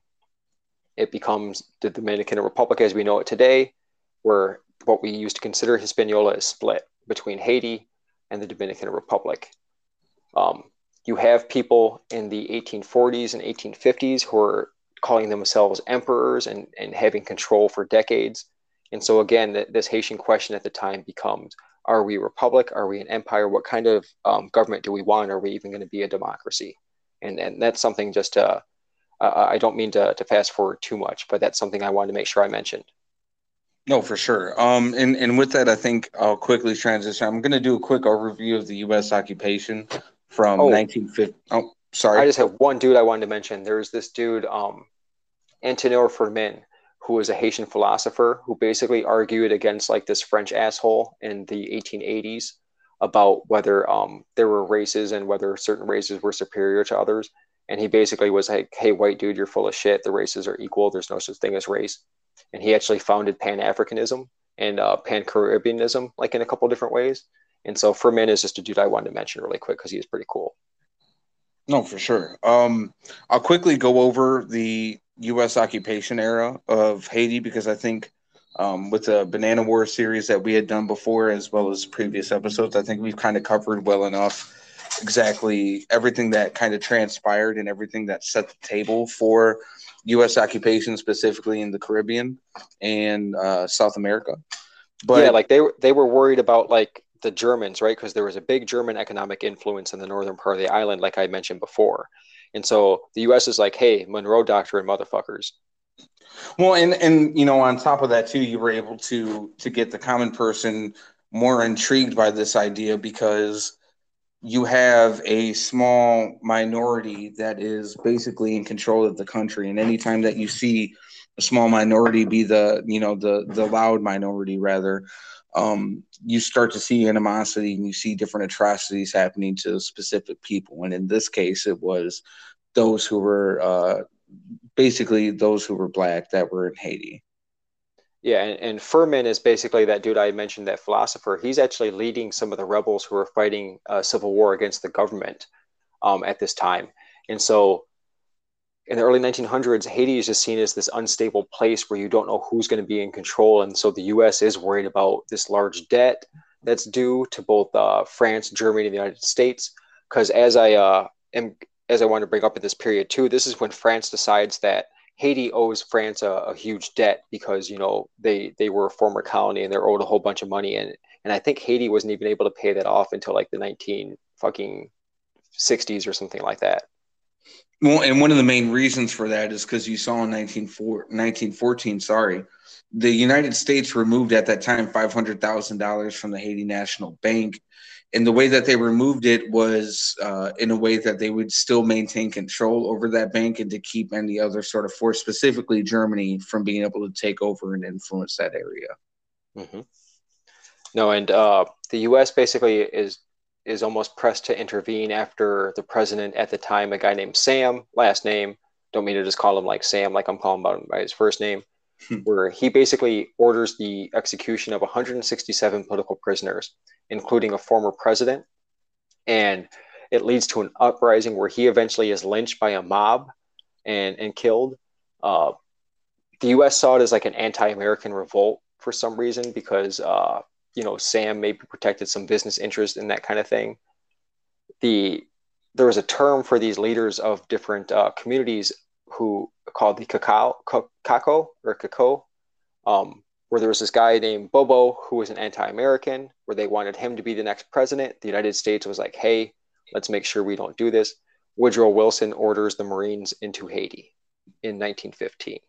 It becomes the Dominican Republic as we know it today, where what we used to consider Hispaniola is split between Haiti and the Dominican Republic. Um, you have people in the 1840s and 1850s who are calling themselves emperors and, and having control for decades. And so, again, this Haitian question at the time becomes Are we a republic? Are we an empire? What kind of um, government do we want? Are we even going to be a democracy? And, and that's something just to, uh, I don't mean to, to fast forward too much, but that's something I wanted to make sure I mentioned. No, for sure. Um, and, and with that, I think I'll quickly transition. I'm going to do a quick overview of the U.S. occupation from oh, 1950. Oh, sorry. I just have one dude I wanted to mention. There's this dude, um, Anténor Firmin, who was a Haitian philosopher who basically argued against like this French asshole in the 1880s about whether um, there were races and whether certain races were superior to others. And he basically was like, "Hey, white dude, you're full of shit. The races are equal. There's no such thing as race." And he actually founded Pan Africanism and uh, Pan Caribbeanism, like in a couple different ways. And so Firmin is just a dude I wanted to mention really quick because he is pretty cool. No, for sure. Um, I'll quickly go over the U.S. occupation era of Haiti because I think um, with the Banana War series that we had done before, as well as previous episodes, I think we've kind of covered well enough exactly everything that kind of transpired and everything that set the table for U.S. occupation, specifically in the Caribbean and uh, South America. But yeah, like they were they were worried about like the Germans, right? Because there was a big German economic influence in the northern part of the island, like I mentioned before. And so the U.S. is like, hey, Monroe Doctrine, motherfuckers. Well, and and you know, on top of that too, you were able to to get the common person more intrigued by this idea because you have a small minority that is basically in control of the country, and anytime that you see a small minority be the you know the the loud minority rather um, you start to see animosity and you see different atrocities happening to specific people. And in this case, it was those who were uh, basically those who were black that were in Haiti. Yeah, and, and Firmin is basically that dude I mentioned, that philosopher. He's actually leading some of the rebels who are fighting a civil war against the government um, at this time. And so in the early 1900s, Haiti is just seen as this unstable place where you don't know who's going to be in control. And so the US is worried about this large debt that's due to both uh, France, Germany, and the United States. Because as I uh, am, as I want to bring up in this period too, this is when France decides that Haiti owes France a, a, huge debt because you know they they were a former colony and they're owed a whole bunch of money and and I think Haiti wasn't even able to pay that off until like the 19 fucking 60s or something like that. Well, and one of the main reasons for that is because you saw in 1914, sorry, the United States removed at that time $500,000 from the Haiti National Bank. And the way that they removed it was uh, in a way that they would still maintain control over that bank and to keep any other sort of force, specifically Germany, from being able to take over and influence that area. Mm-hmm. No, and uh, the U.S. basically is is almost pressed to intervene after the president at the time, a guy named Sam, last name, don't mean to just call him like Sam, like I'm calling him by his first name. where he basically orders the execution of 167 political prisoners, including a former president. And it leads to an uprising where he eventually is lynched by a mob and, and killed. Uh, the U.S. saw it as like an anti-American revolt for some reason because uh, you know Sam maybe protected some business interest in that kind of thing. The there was a term for these leaders of different uh, communities who called the cacao caco or caco, um, where there was this guy named Bobo who was an anti-American, where they wanted him to be the next president. The United States was like, "Hey, let's make sure we don't do this." Woodrow Wilson orders the Marines into Haiti in 1915.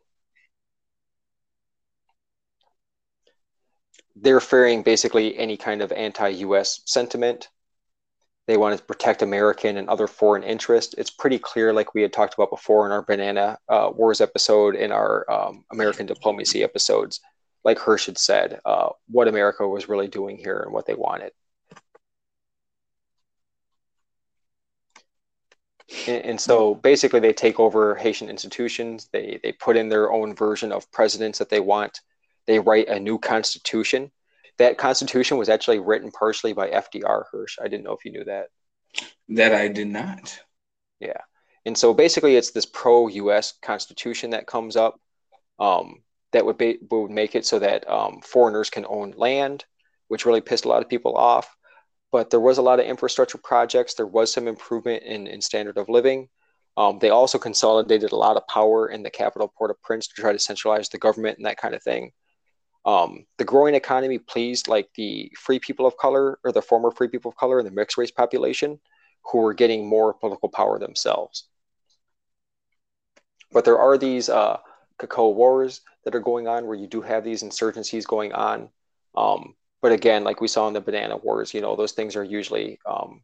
they're fearing basically any kind of anti-U.S. sentiment. They want to protect American and other foreign interests. It's pretty clear, like we had talked about before in our Banana uh, Wars episode, in our um, American diplomacy episodes, like Hirsch had said, uh, what America was really doing here and what they wanted. And, and, so basically, they take over Haitian institutions. They they put in their own version of presidents that they want they write a new constitution. That constitution was actually written partially by FDR Hirsch. I didn't know if you knew that. That I did not. Yeah. And so basically, it's this pro US constitution that comes up um, that would, be, would make it so that um, foreigners can own land, which really pissed a lot of people off. But there was a lot of infrastructure projects. There was some improvement in, in standard of living. Um, they also consolidated a lot of power in the capital, Port-au-Prince, to try to centralize the government and that kind of thing um, the growing economy pleased like the free people of color or the former free people of color and the mixed race population who were getting more political power themselves. But there are these uh, wars that are going on where you do have these insurgencies going on. Um, but again, like we saw in the banana wars, you know, those things are usually um,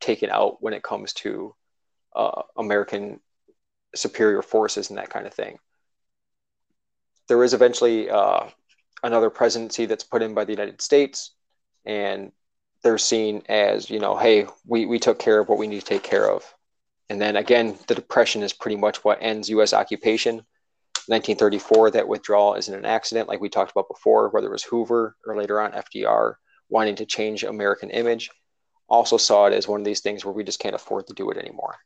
taken out when it comes to uh, American superior forces and that kind of thing. There is eventually uh, another presidency that's put in by the United States, and they're seen as, you know, hey, we, we took care of what we need to take care of. And then again, the Depression is pretty much what ends U.S. occupation. 1934, that withdrawal isn't an accident, like we talked about before, whether it was Hoover or later on FDR wanting to change American image, also saw it as one of these things where we just can't afford to do it anymore.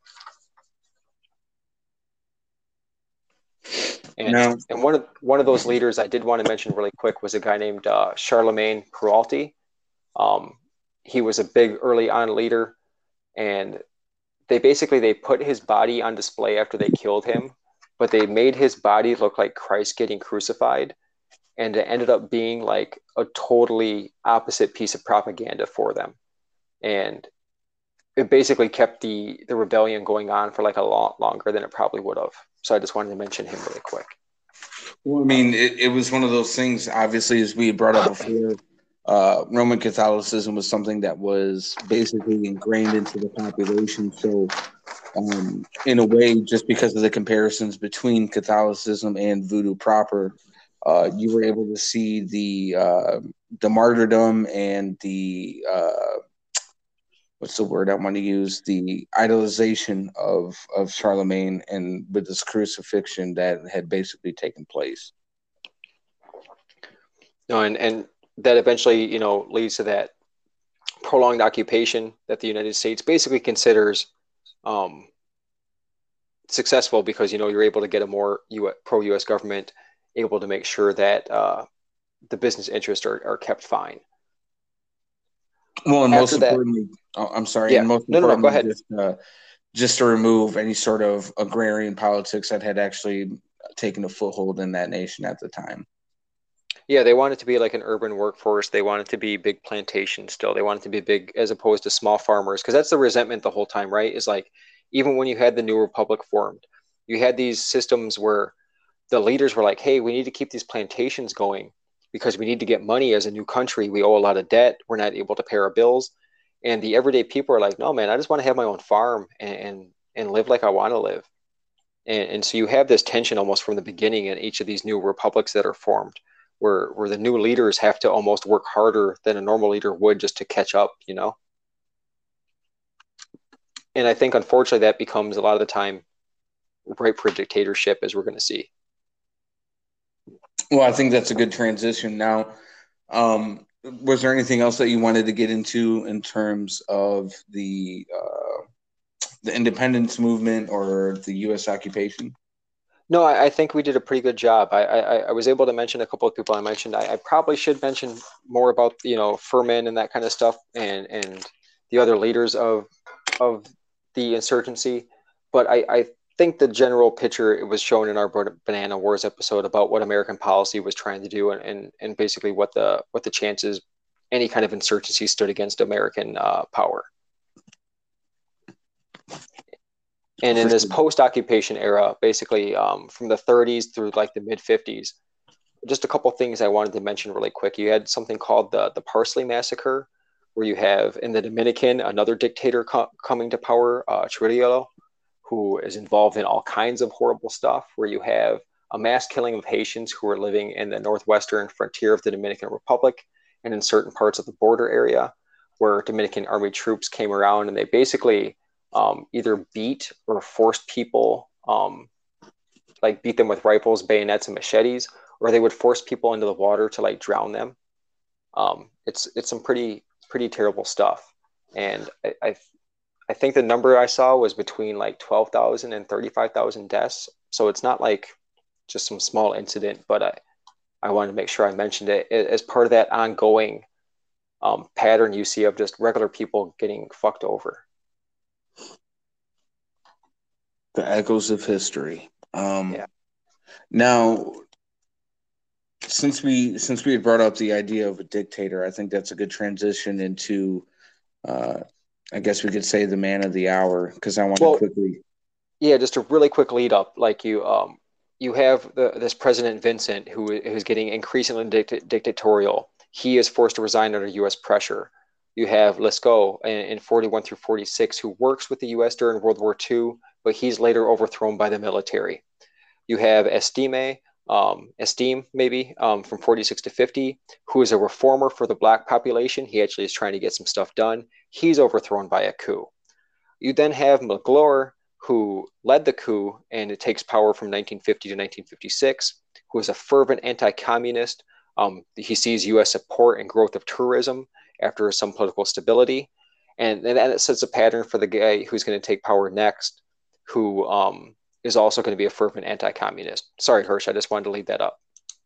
And, no. and one of one of those leaders I did want to mention really quick was a guy named uh, Charlemagne Péralte. Um, he was a big early on leader, and they basically they put his body on display after they killed him, but they made his body look like Christ getting crucified, and it ended up being like a totally opposite piece of propaganda for them, and it basically kept the the rebellion going on for like a lot longer than it probably would have. So I just wanted to mention him really quick. Well, I mean, it, it was one of those things, obviously, as we brought up before. Uh, Roman Catholicism was something that was basically ingrained into the population. So, um, in a way, just because of the comparisons between Catholicism and voodoo proper, uh, you were able to see the uh, the martyrdom and the uh, what's the word I want to use the idolization of of Charlemagne and with this crucifixion that had basically taken place. No, and and that eventually you know leads to that prolonged occupation that the United States basically considers um, successful because you know you're able to get a more pro U.S. government able to make sure that uh, the business interests are, are kept fine. Well, and most that, importantly, oh, I'm sorry. Yeah. most no, no, no, go ahead. Just, uh, just to remove any sort of agrarian politics that had actually taken a foothold in that nation at the time. Yeah, they wanted to be like an urban workforce. They wanted to be big plantations still. They wanted to be big as opposed to small farmers because that's the resentment the whole time, right? Is like even when you had the new republic formed, you had these systems where the leaders were like, "Hey, we need to keep these plantations going because we need to get money as a new country. We owe a lot of debt. We're not able to pay our bills." And the everyday people are like, "No, man, I just want to have my own farm and and, and live like I want to live." And, and so you have this tension almost from the beginning in each of these new republics that are formed, where where the new leaders have to almost work harder than a normal leader would just to catch up, you know. And I think unfortunately that becomes a lot of the time ripe for a dictatorship, as we're going to see. Well, I think that's a good transition. Now, um, was there anything else that you wanted to get into in terms of the uh, the independence movement or the U.S. occupation? No, I, I, think we did a pretty good job. I, I, I, was able to mention a couple of people I mentioned. I, I, probably should mention more about you know Firmin and that kind of stuff, and and the other leaders of of the insurgency. But I, I think the general picture it was shown in our Banana Wars episode about what American policy was trying to do, and and, and basically what the what the chances any kind of insurgency stood against American uh, power. And in this post-occupation era, basically um, from the 30s through like the mid 50s, just a couple things I wanted to mention really quick. You had something called the the Parsley Massacre, where you have in the Dominican another dictator co- coming to power, uh, Trujillo, who is involved in all kinds of horrible stuff. Where you have a mass killing of Haitians who are living in the northwestern frontier of the Dominican Republic and in certain parts of the border area, where Dominican army troops came around and they basically um, either beat or forced people, um, like beat them with rifles, bayonets, and machetes, or they would force people into the water to like drown them. Um, it's it's some pretty pretty terrible stuff, and I, I, I think the number I saw was between like 12,000 and 35,000 deaths. So it's not like just some small incident, but I I wanted to make sure I mentioned it as part of that ongoing um, pattern you see of just regular people getting fucked over the echoes of history. Um, yeah. Now, since we since we had brought up the idea of a dictator, I think that's a good transition into, uh, I guess we could say the man of the hour because I want well, to quickly. Yeah, just a really quick lead up, like you, um, you have the, this President Vincent who who's getting increasingly dict- dictatorial. He is forced to resign under U.S. pressure. You have Lescot in, in 41 through 46, who works with the U.S. during World War II but he's later overthrown by the military. You have Estime, um, Estime maybe um, from 46 to 50, who is a reformer for the black population. He actually is trying to get some stuff done. He's overthrown by a coup. You then have Magloire, who led the coup and it takes power from 1950 to 1956, who is a fervent anti-communist. Um, he sees U.S. support and growth of tourism after some political stability. And, and that sets a pattern for the guy who's going to take power next, who um, is also going to be a fervent anti-communist. Sorry, Hirsch, I just wanted to lead that up.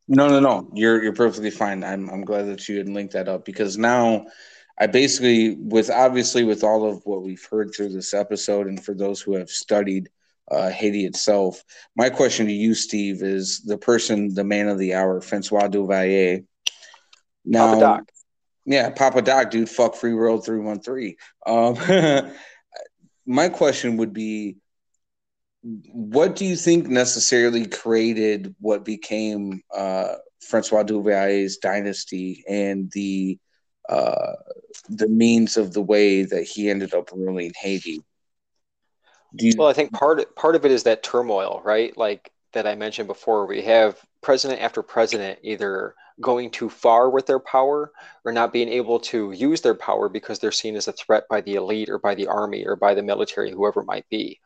No, no, no. You're you're perfectly fine. I'm I'm glad that you had linked that up because now I basically with obviously with all of what we've heard through this episode and for those who have studied uh, Haiti itself, my question to you, Steve, is the person, the man of the hour, Francois Duvalier. Now, Papa Doc. Yeah, Papa Doc, dude, fuck Free World 313. Um, my question would be what do you think necessarily created what became uh, Francois Duvalier's dynasty and the uh, the means of the way that he ended up ruling Haiti? You- well, I think part part of it is that turmoil, right? Like that I mentioned before. We have president after president either going too far with their power or not being able to use their power because they're seen as a threat by the elite or by the army or by the military, whoever might be.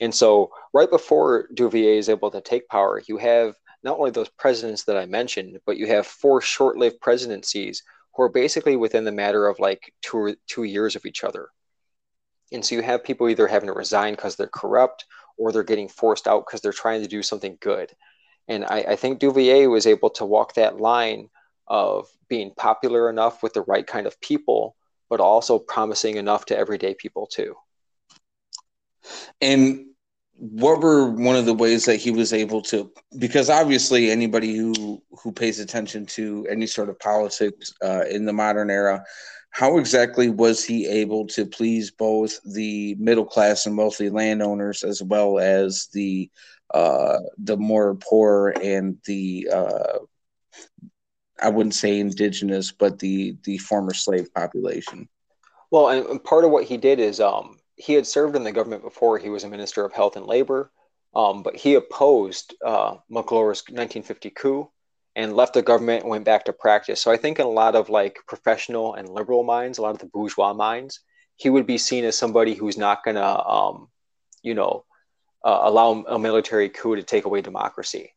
And so, right before Duvalier is able to take power, you have not only those presidents that I mentioned, but you have four short lived presidencies who are basically within the matter of like two, or, two years of each other. And so, you have people either having to resign because they're corrupt or they're getting forced out because they're trying to do something good. And I, I think Duvalier was able to walk that line of being popular enough with the right kind of people, but also promising enough to everyday people too. And what were one of the ways that he was able to because obviously anybody who who pays attention to any sort of politics uh, in the modern era how exactly was he able to please both the middle class and wealthy landowners as well as the uh, the more poor and the uh, I wouldn't say indigenous, but the the former slave population? Well, and part of what he did is um, he had served in the government before. He was a minister of health and labor, um, but he opposed uh, Magloire's 1950 coup and left the government and went back to practice. So I think in a lot of like professional and liberal minds, a lot of the bourgeois minds, he would be seen as somebody who's not going to, um, you know, uh, allow a military coup to take away democracy.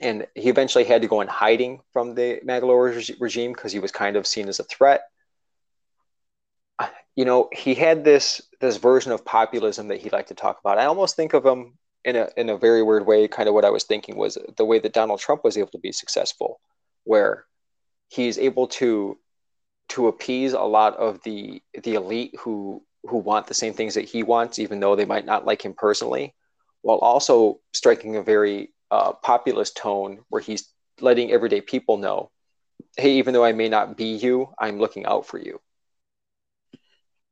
And he eventually had to go in hiding from the Magloire regime because he was kind of seen as a threat. You know, he had this this version of populism that he liked to talk about. I almost think of him in a in a very weird way, kind of what I was thinking was the way that Donald Trump was able to be successful, where he's able to to appease a lot of the the elite who who want the same things that he wants, even though they might not like him personally, while also striking a very uh, populist tone where he's letting everyday people know, hey, even though I may not be you, I'm looking out for you.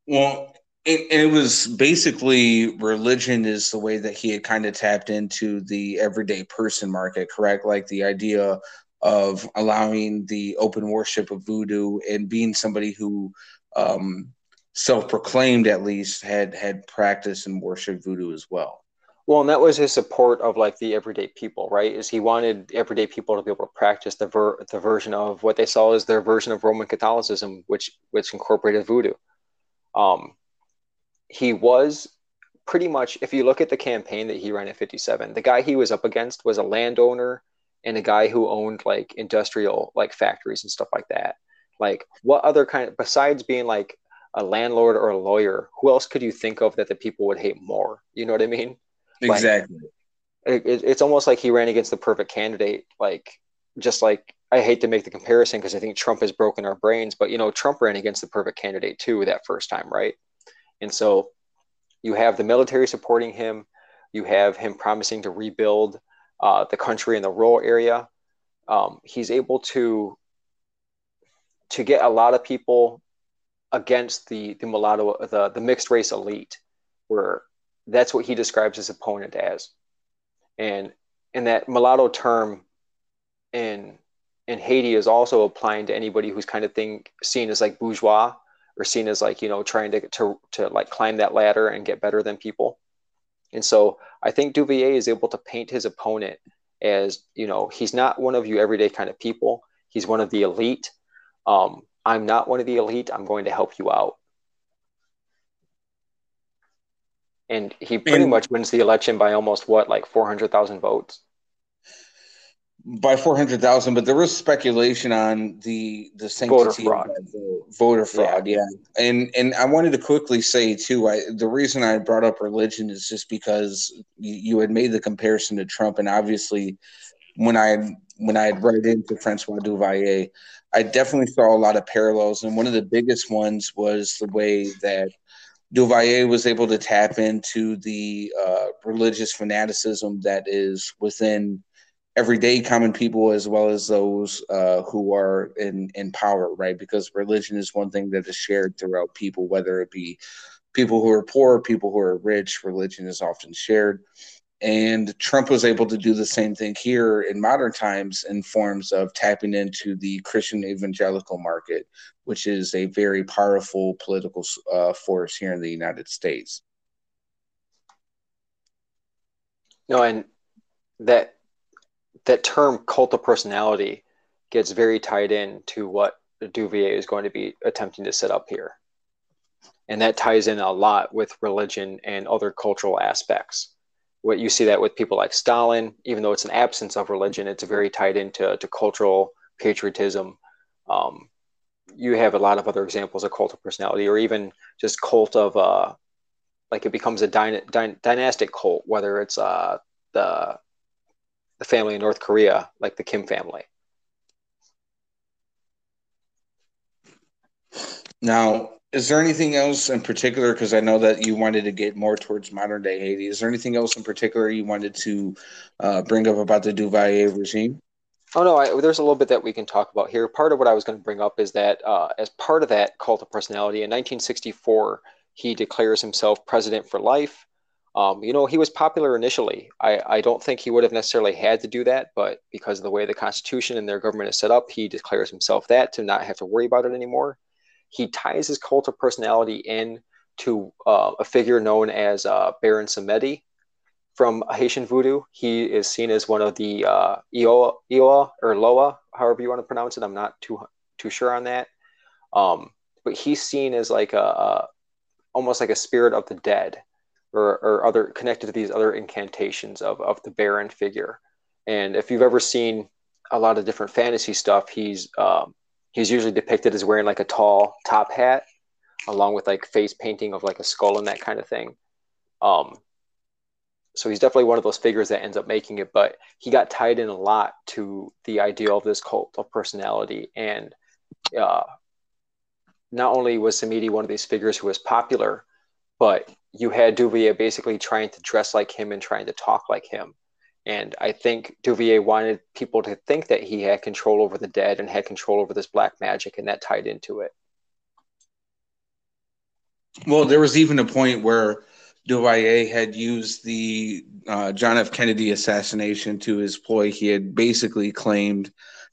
Well, it, it was basically religion is the way that he had kind of tapped into the everyday person market, correct? Like the idea of allowing the open worship of voodoo and being somebody who um, self-proclaimed at least had had practiced and worshiped voodoo as well. Well, and that was his support of like the everyday people, right? Is he wanted everyday people to be able to practice the ver- the version of what they saw as their version of Roman Catholicism, which which incorporated voodoo. Um, he was pretty much, if you look at the campaign that he ran at 57, the guy he was up against was a landowner and a guy who owned like industrial like factories and stuff like that. Like, what other kind of, besides being like a landlord or a lawyer, who else could you think of that the people would hate more? You know what I mean? Exactly. Like, it, it's almost like he ran against the perfect candidate. Like, just like I hate to make the comparison because I think Trump has broken our brains, but you know, Trump ran against the perfect candidate too that first time, right? And so you have the military supporting him. You have him promising to rebuild uh, the country in the rural area. Um, he's able to to get a lot of people against the the mulatto the the mixed race elite, where that's what he describes his opponent as, and and that mulatto term in in Haiti is also applying to anybody who's kind of thing seen as like bourgeois or seen as like you know trying to to to like climb that ladder and get better than people. And so I think Duvier is able to paint his opponent as you know he's not one of you everyday kind of people. He's one of the elite. Um, I'm not one of the elite. I'm going to help you out. And he pretty and, much wins the election by almost what, like 400,000 votes by 400,000 but there was speculation on the the sanctity voter fraud. of voter fraud yeah. yeah. and and I wanted to quickly say too I the reason I brought up religion is just because you, you had made the comparison to Trump and obviously when I when I had read into Francois Duvalier I definitely saw a lot of parallels and one of the biggest ones was the way that Duvalier was able to tap into the uh, religious fanaticism that is within everyday common people as well as those uh, who are in in power, right? Because religion is one thing that is shared throughout people, whether it be people who are poor, people who are rich. Religion is often shared. And Trump was able to do the same thing here in modern times in forms of tapping into the Christian evangelical market, which is a very powerful political uh, force here in the United States. No, and that that term cult of personality gets very tied in to what Duvier is going to be attempting to set up here. And that ties in a lot with religion and other cultural aspects. What you see that with people like Stalin, even though it's an absence of religion, it's very tied into to cultural patriotism. Um, you have a lot of other examples of cult of personality, or even just cult of uh, like it becomes a dyna- dynastic cult, whether it's uh, the the family in North Korea, like the Kim family. Now, is there anything else in particular? Because I know that you wanted to get more towards modern day Haiti. Is there anything else in particular you wanted to uh, bring up about the Duvalier regime? Oh no, I, there's a little bit that we can talk about here. Part of what I was going to bring up is that uh, as part of that cult of personality, in 1964, he declares himself president for life. Um, you know, he was popular initially. I, I don't think he would have necessarily had to do that, but because of the way the Constitution and their government is set up, he declares himself that to not have to worry about it anymore. He ties his cult of personality in to uh, a figure known as uh, Baron Samedi, from Haitian voodoo. He is seen as one of the uh, Iowa, or Loa, however you want to pronounce it. I'm not too too sure on that. Um, but he's seen as like a, a, almost like a spirit of the dead, or, or other connected to these other incantations of of the Baron figure. And if you've ever seen a lot of different fantasy stuff, he's um, he's usually depicted as wearing like a tall top hat, along with like face painting of like a skull and that kind of thing. Um, so he's definitely one of those figures that ends up making it but he got tied in a lot to the idea of this cult of personality and uh, not only was Samedi one of these figures who was popular but you had Duvier basically trying to dress like him and trying to talk like him and I think Duvier wanted people to think that he had control over the dead and had control over this black magic and that tied into it well there was even a point where Duvalier had used the uh, John F. Kennedy assassination to his ploy. He had basically claimed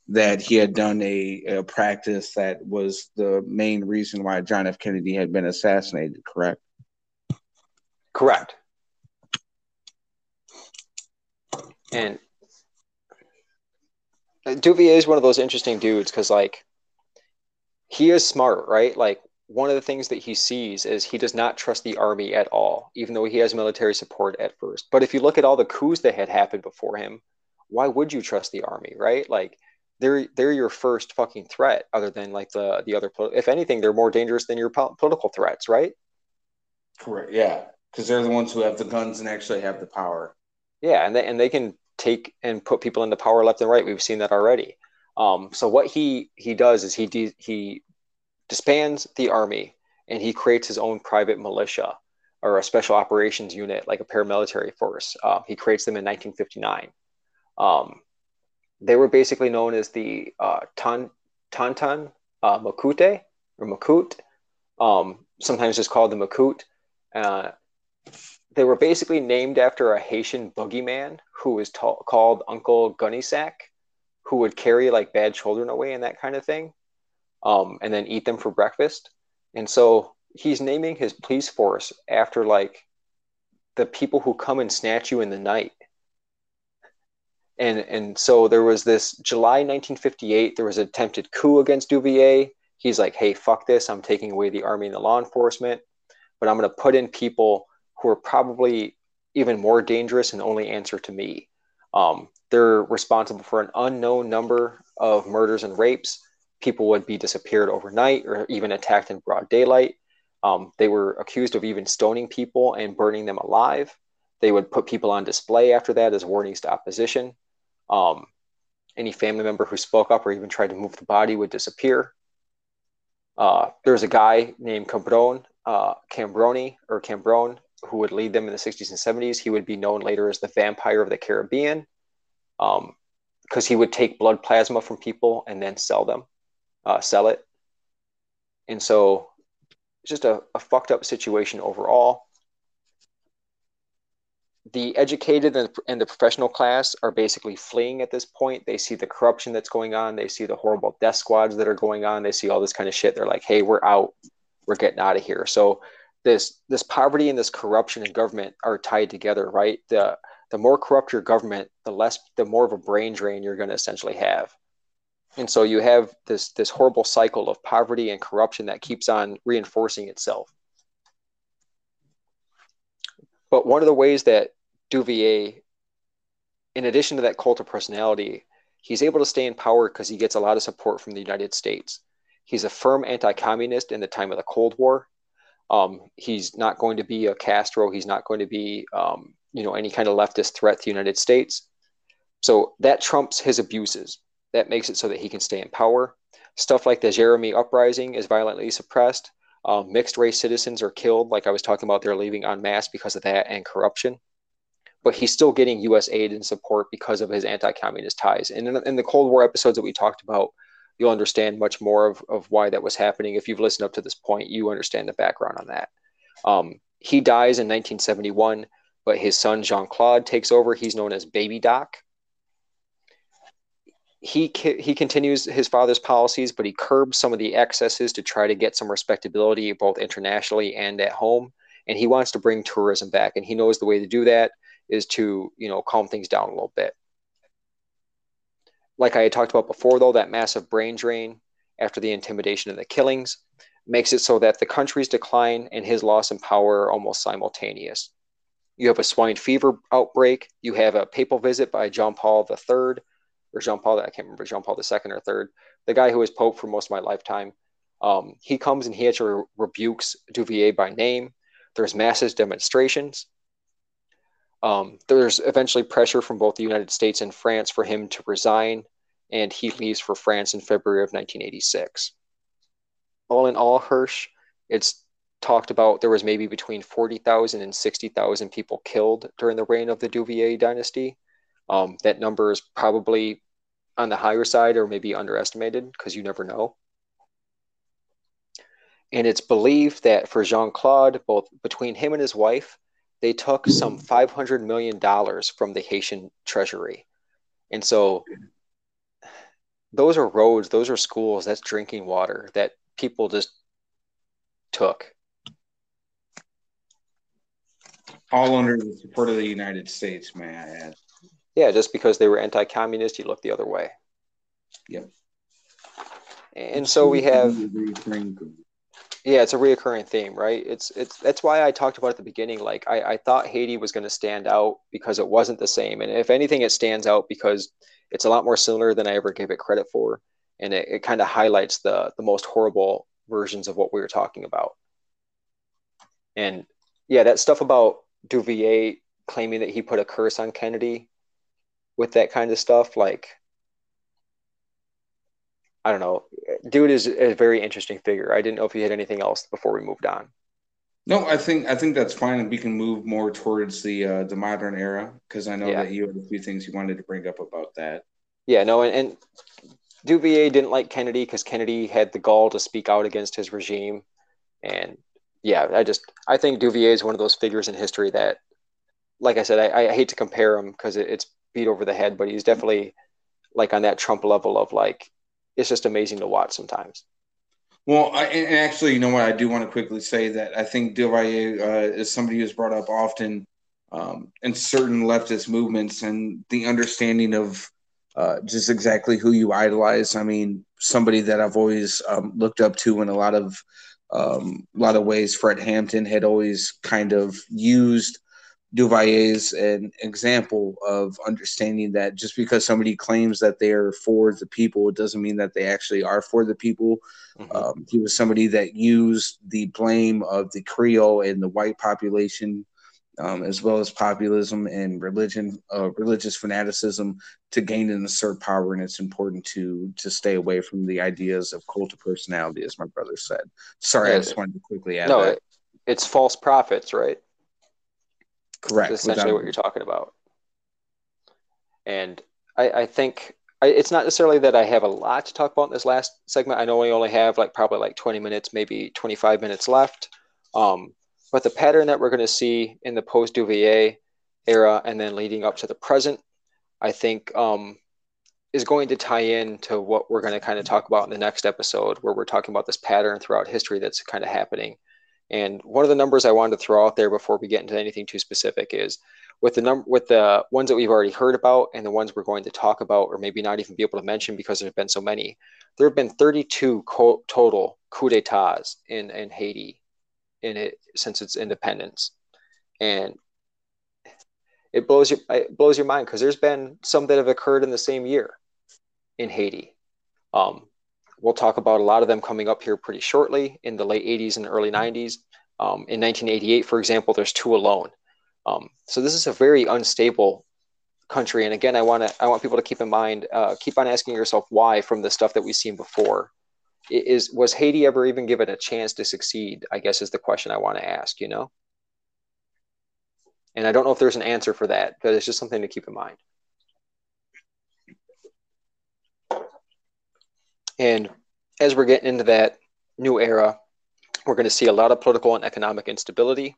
that he had done a, a, practice that was the main reason why John F. Kennedy had been assassinated, correct? Correct. And Duvier is one of those interesting dudes because, like, he is smart, right? Like, one of the things that he sees is he does not trust the army at all, even though he has military support at first. But if you look at all the coups that had happened before him, why would you trust the army, right? Like they're they're your first fucking threat, other than like the the other. If anything, they're more dangerous than your po- political threats, right? Correct. Yeah, because they're the ones who have the guns and actually have the power. Yeah, and they, and they can take and put people into power left and right. We've seen that already. Um, so what he he does is he de- he disbands the army and he creates his own private militia or a special operations unit, like a paramilitary force. Uh, he creates them in 1959. Um, they were basically known as the uh, Tan, Tonton uh, Makute or Makut, um, sometimes just called the Makut. Uh, they were basically named after a Haitian boogeyman who was called Uncle Gunnysack, who would carry like bad children away and that kind of thing um, and then eat them for breakfast. And so he's naming his police force after like the people who come and snatch you in the night. And and so there was this July 1958. There was an attempted coup against Duvier. He's like, "Hey, fuck this! I'm taking away the army and the law enforcement, but I'm going to put in people who are probably even more dangerous and only answer to me. Um, they're responsible for an unknown number of murders and rapes people would be disappeared overnight or even attacked in broad daylight. Um, they were accused of even stoning people and burning them alive. They would put people on display after that as warnings to opposition. Um, any family member who spoke up or even tried to move the body would disappear. Uh, there was a guy named Cambronne, uh, Cambroni or Cambronne who would lead them in the 60s and 70s. He would be known later as the vampire of the Caribbean because um, he would take blood plasma from people and then sell them uh, sell it. And so it's just a, a fucked up situation overall. The educated and, and the professional class are basically fleeing at this point. They see the corruption that's going on. They see the horrible death squads that are going on. They see all this kind of shit. They're like, hey, we're out. We're getting out of here. So this this poverty and this corruption in government are tied together, right? The the more corrupt your government, the less the more of a brain drain you're going to essentially have. And so you have this this horrible cycle of poverty and corruption that keeps on reinforcing itself. But one of the ways that duvier in addition to that cult of personality he's able to stay in power because he gets a lot of support from the united states. He's a firm anti-communist in the time of the cold war um, he's not going to be a castro he's not going to be um, you know any kind of leftist threat to the united states so that trumps his abuses that makes it so that he can stay in power. Stuff like the Jérémie uprising is violently suppressed. Um, mixed race citizens are killed, like I was talking about, they're leaving en masse because of that and corruption. but he's still getting U.S. aid and support because of his anti-communist ties. And in, in the Cold War episodes that we talked about, you'll understand much more of, of why that was happening. If you've listened up to this point, you understand the background on that. Um, he dies in 1971, but his son Jean Claude takes over. He's known as Baby Doc. He he continues his father's policies, but he curbs some of the excesses to try to get some respectability both internationally and at home. And he wants to bring tourism back, and he knows the way to do that is to you know calm things down a little bit. Like I had talked about before, though, that massive brain drain after the intimidation and the killings makes it so that the country's decline and his loss in power are almost simultaneous. You have a swine fever outbreak. You have a papal visit by John Paul III, or Jean Paul, I can't remember, Jean Paul II or third, the guy who was Pope for most of my lifetime. Um, he comes and he actually rebukes Duvier by name. There's massive demonstrations. Um, there's eventually pressure from both the United States and France for him to resign, and he leaves for France in February of 1986. All in all, Hirsch, it's talked about there was maybe between 40,000 and 60,000 people killed during the reign of the Duvalier dynasty. Um, that number is probably on the higher side or maybe underestimated because you never know. And it's believed that for Jean Claude, both between him and his wife, they took some $500 million from the Haitian treasury. And so those are roads, those are schools, that's drinking water that people just took. All under the support of the United States, may I add. Yeah, just because they were anti communist, you look the other way. Yep. And so we have yeah, it's a reoccurring theme, right? It's it's that's why I talked about at the beginning. Like I, I thought Haiti was going to stand out because it wasn't the same, and if anything, it stands out because it's a lot more similar than I ever gave it credit for, and it, it kind of highlights the the most horrible versions of what we were talking about. And yeah, that stuff about Duvalier claiming that he put a curse on Kennedy with that kind of stuff, like I don't know. Dude is a very interesting figure. I didn't know if you had anything else before we moved on. No, I think I think that's fine, and we can move more towards the uh, the modern era because I know yeah. that you had a few things you wanted to bring up about that. Yeah, no, and, and Duvalier didn't like Kennedy because Kennedy had the gall to speak out against his regime, and yeah, I just I think Duvalier is one of those figures in history that, like I said, I, I hate to compare him because it, it's beat over the head, but he's definitely like on that Trump level of like it's just amazing to watch sometimes. Well, I, and actually, you know what? I do want to quickly say that I think Duvalier uh, is somebody who's brought up often um, in certain leftist movements and the understanding of uh, just exactly who you idolize. I mean, somebody that I've always um, looked up to in a lot of um, a lot of ways. Fred Hampton had always kind of used Duvalier is an example of understanding that just because somebody claims that they are for the people, it doesn't mean that they actually are for the people. Mm-hmm. Um, he was somebody that used the blame of the Creole and the white population, um, as well as populism and religion, uh, religious fanaticism, to gain and assert power. And it's important to to stay away from the ideas of cult of personality, as my brother said. Sorry, yeah. I just wanted to quickly add that. no, that. it's false prophets, right? Correct. That's essentially Without... what you're talking about. And I, I think I, it's not necessarily that I have a lot to talk about in this last segment. I know we only have like probably like 20 minutes, maybe 25 minutes left. Um, but the pattern that we're going to see in the post Duvalier era and then leading up to the present, I think um, is going to tie in to what we're going to kind of talk about in the next episode, where we're talking about this pattern throughout history that's kind of happening and one of the numbers I wanted to throw out there before we get into anything too specific is with the number with the ones that we've already heard about and the ones we're going to talk about or maybe not even be able to mention because there have been so many. There have been 32 co- total coup d'états in in Haiti in it since its independence, and it blows your it blows your mind because there's been some that have occurred in the same year in Haiti. Um, We'll talk about a lot of them coming up here pretty shortly in the late 80s and early 90s. Um, in 1988, for example, there's two alone. Um, so this is a very unstable country. And again, I want to I want people to keep in mind, uh, keep on asking yourself why from the stuff that we've seen before. Is was Haiti ever even given a chance to succeed? I guess is the question I want to ask. You know. And I don't know if there's an answer for that, but it's just something to keep in mind. And as we're getting into that new era, we're going to see a lot of political and economic instability.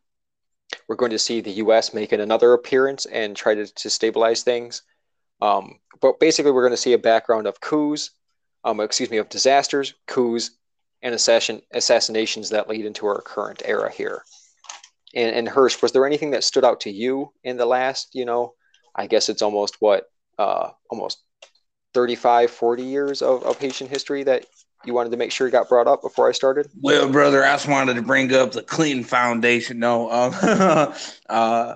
We're going to see the U.S. making another appearance and try to, to stabilize things. Um, but basically, we're going to see a background of coups, um, excuse me, of disasters, coups, and assassin, assassinations that lead into our current era here. And, and Hirsch, was there anything that stood out to you in the last, you know, I guess it's almost what, uh, almost 35, 40 years of, of Haitian history that you wanted to make sure got brought up before I started? Well, brother, I just wanted to bring up the Clinton Foundation. No, um, uh,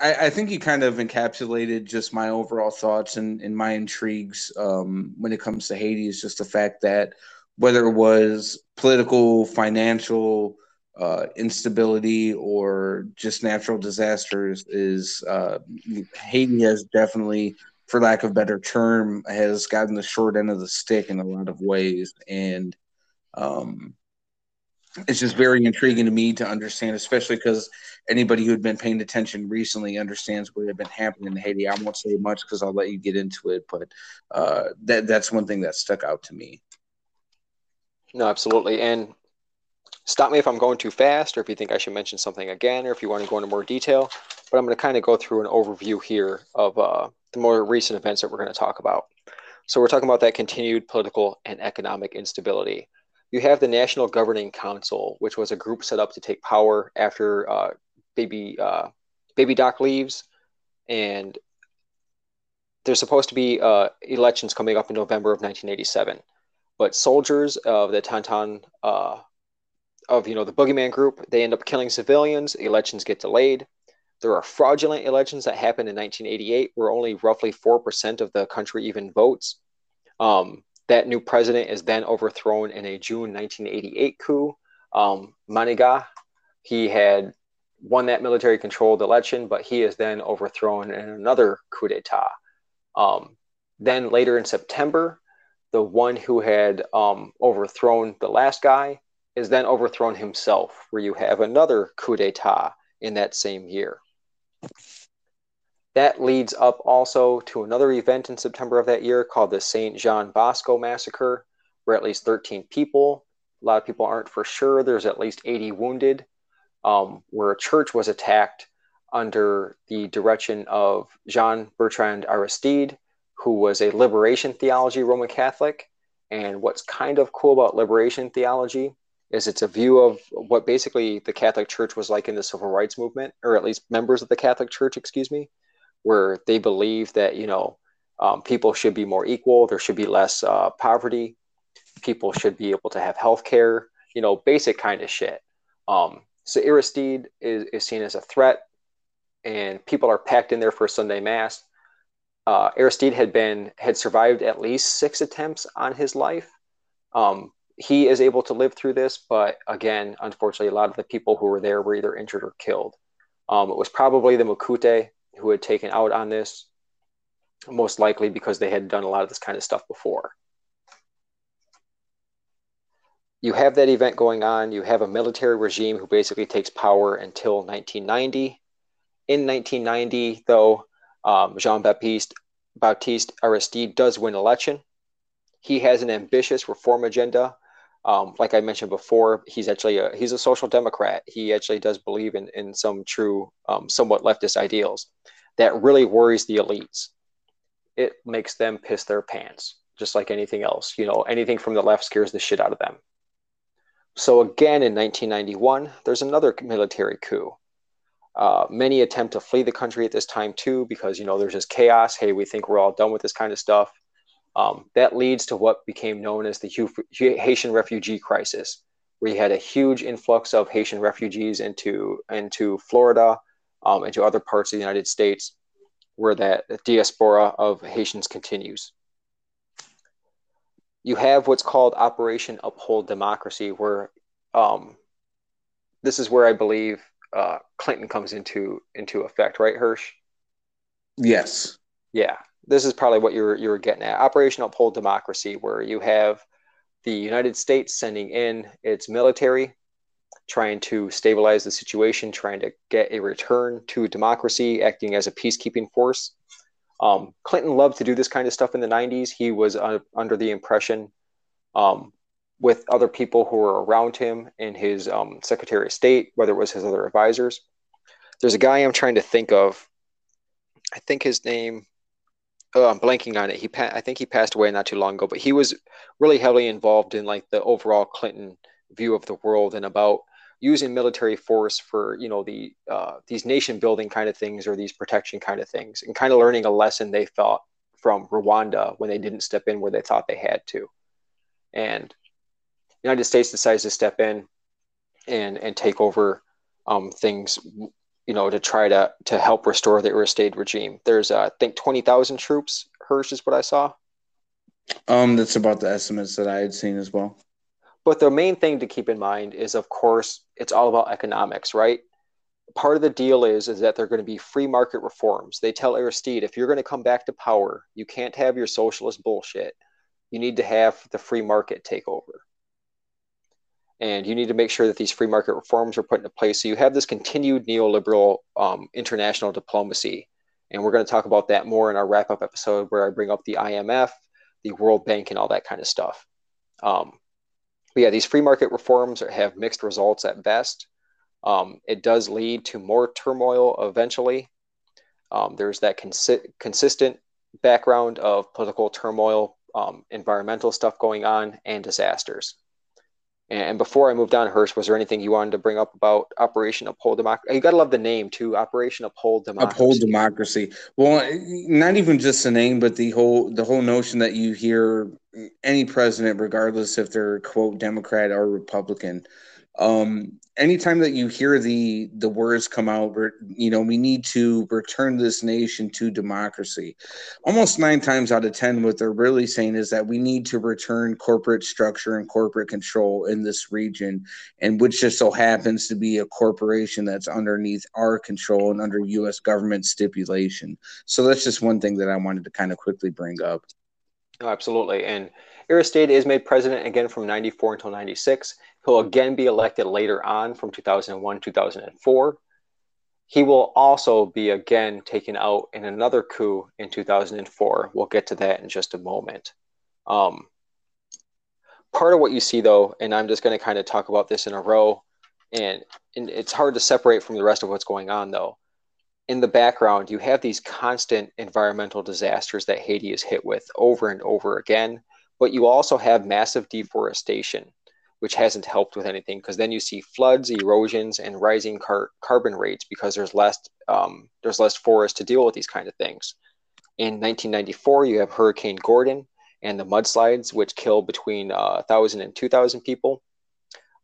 I, I, think you kind of encapsulated just my overall thoughts and, and my intrigues um, when it comes to Haiti is just the fact that whether it was political, financial, uh, instability or just natural disasters is uh, Haiti has definitely for lack of better term, has gotten the short end of the stick in a lot of ways. And um, it's just very intriguing to me to understand, especially because anybody who had been paying attention recently understands what had been happening in Haiti. I won't say much because I'll let you get into it, but uh, that that's one thing that stuck out to me. No, absolutely. And stop me if I'm going too fast, or if you think I should mention something again, or if you want to go into more detail. But I'm going to kind of go through an overview here of uh, the more recent events that we're going to talk about. So we're talking about that continued political and economic instability. You have the National Governing Council, which was a group set up to take power after uh, baby uh, baby Doc leaves, and there's supposed to be uh, elections coming up in November of 1987. But soldiers of the Tonton uh, of you know the Boogeyman group, they end up killing civilians. Elections get delayed. There are fraudulent elections that happened in 1988 where only roughly 4% of the country even votes. Um, that new president is then overthrown in a June 1988 coup. Um, Manigat, he had won that military controlled election, but he is then overthrown in another coup d'etat. Um, then later in September, the one who had um, overthrown the last guy is then overthrown himself, where you have another coup d'etat in that same year. That leads up also to another event in September of that year called the St. Jean Bosco Massacre, where at least 13 people, a lot of people aren't for sure, there's at least 80 wounded, um, where a church was attacked under the direction of Jean Bertrand Aristide, who was a liberation theology Roman Catholic. And what's kind of cool about liberation theology is it's a view of what basically the Catholic Church was like in the civil rights movement, or at least members of the Catholic Church, excuse me, where they believe that you know um, people should be more equal, there should be less uh, poverty, people should be able to have health care, you know, basic kind of shit. Um, so Aristide is, is seen as a threat, and people are packed in there for Sunday mass. Uh, Aristide had been had survived at least six attempts on his life. Um, he is able to live through this, but again, unfortunately, a lot of the people who were there were either injured or killed. Um, it was probably the Macoute who had taken out on this, most likely because they had done a lot of this kind of stuff before. You have that event going on. You have a military regime who basically takes power until 1990. In 1990, though, um, Jean Baptiste Baptiste Aristide does win election. He has an ambitious reform agenda um, like I mentioned before, he's actually a, he's a social democrat. He actually does believe in in some true, um, somewhat leftist ideals that really worries the elites. It makes them piss their pants, just like anything else. You know, anything from the left scares the shit out of them. So again, in 1991, there's another military coup. Uh, many attempt to flee the country at this time too, because you know there's just chaos. Hey, we think we're all done with this kind of stuff. Um, that leads to what became known as the Haitian refugee crisis, where you had a huge influx of Haitian refugees into into Florida, um, into other parts of the United States, where that diaspora of Haitians continues. You have what's called Operation Uphold Democracy, where um, this is where I believe uh, Clinton comes into into effect, right, Hirsch? Yes. Yeah this is probably what you're you're getting at. operational Uphold Democracy, where you have the United States sending in its military trying to stabilize the situation, trying to get a return to democracy, acting as a peacekeeping force. Um, Clinton loved to do this kind of stuff in the 90s. He was uh, under the impression, um, with other people who were around him in his um, Secretary of State, whether it was his other advisors. There's a guy I'm trying to think of. I think his name. Oh, I'm blanking on it. He, pa- I think he passed away not too long ago, but he was really heavily involved in like the overall Clinton view of the world and about using military force for you know the uh, these nation building kind of things or these protection kind of things and kind of learning a lesson they felt from Rwanda when they didn't step in where they thought they had to and the United States decides to step in and and take over um, things you know to try to to help restore the Aristide regime there's uh, I think 20,000 troops Hirsch is what I saw um that's about the estimates that I had seen as well but the main thing to keep in mind is, of course, it's all about economics, right? Part of the deal is is that they're going to be free market reforms. They tell Aristide, if you're going to come back to power, you can't have your socialist bullshit. You need to have the free market take over. And you need to make sure that these free market reforms are put into place. So you have this continued neoliberal um, international diplomacy. And we're going to talk about that more in our wrap up episode where I bring up the IMF, the World Bank, and all that kind of stuff. Um, but yeah, these free market reforms have mixed results at best. Um, it does lead to more turmoil eventually. Um, there's that consi- consistent background of political turmoil, um, environmental stuff going on, and disasters. And before I moved on, Hirsch, was there anything you wanted to bring up about Operation Uphold Democracy? You got to love the name too, Operation Uphold Democracy. Uphold Democracy. Well, eh, not even just the name, but the whole the whole notion that you hear any president, regardless if they're quote Democrat or Republican, um, anytime that you hear the the words come out, you know, we need to return this nation to democracy. Almost nine times out of ten, what they're really saying is that we need to return corporate structure and corporate control in this region, and which just so happens to be a corporation that's underneath our control and under U.S. government stipulation. So that's just one thing that I wanted to kind of quickly bring up. Absolutely, and Aristide is made president again from 94 until 96. He'll again be elected later on from 2001 2004. He will also be again taken out in another coup in 2004. We'll get to that in just a moment. Um, part of what you see, though, and I'm just going to kind of talk about this in a row, and, and it's hard to separate from the rest of what's going on, though. In the background, you have these constant environmental disasters that Haiti is hit with over and over again, but you also have massive deforestation which hasn't helped with anything because then you see floods, erosions, and rising car- carbon rates because there's less um, there's less forest to deal with these kind of things. In 1994, you have Hurricane Gordon and the mudslides, which killed between uh, 1,000 and 2,000 people.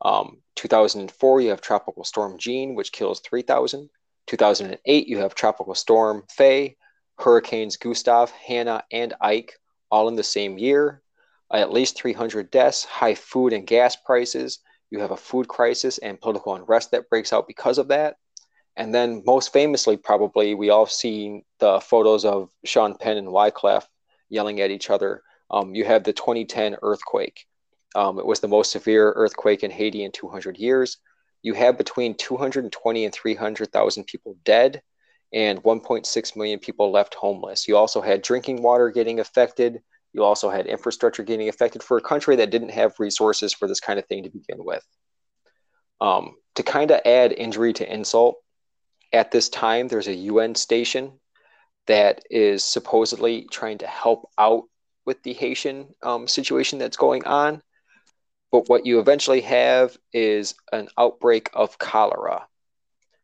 Um, 2004, you have Tropical Storm Jeanne, which kills 3,000. 2008, you have Tropical Storm Faye, Hurricanes Gustav, Hanna, and Ike, all in the same year at least 300 deaths, high food and gas prices. You have a food crisis and political unrest that breaks out because of that. And then, most famously, probably, we all seen the photos of Sean Penn and Wyclef yelling at each other. Um, you have the 2010 earthquake. Um, it was the most severe earthquake in Haiti in 200 years. You have between 220 and 300,000 people dead and 1.6 million people left homeless. You also had drinking water getting affected, you also had infrastructure getting affected for a country that didn't have resources for this kind of thing to begin with. Um, to kind of add injury to insult, at this time, there's a UN station that is supposedly trying to help out with the Haitian um, situation that's going on. But what you eventually have is an outbreak of cholera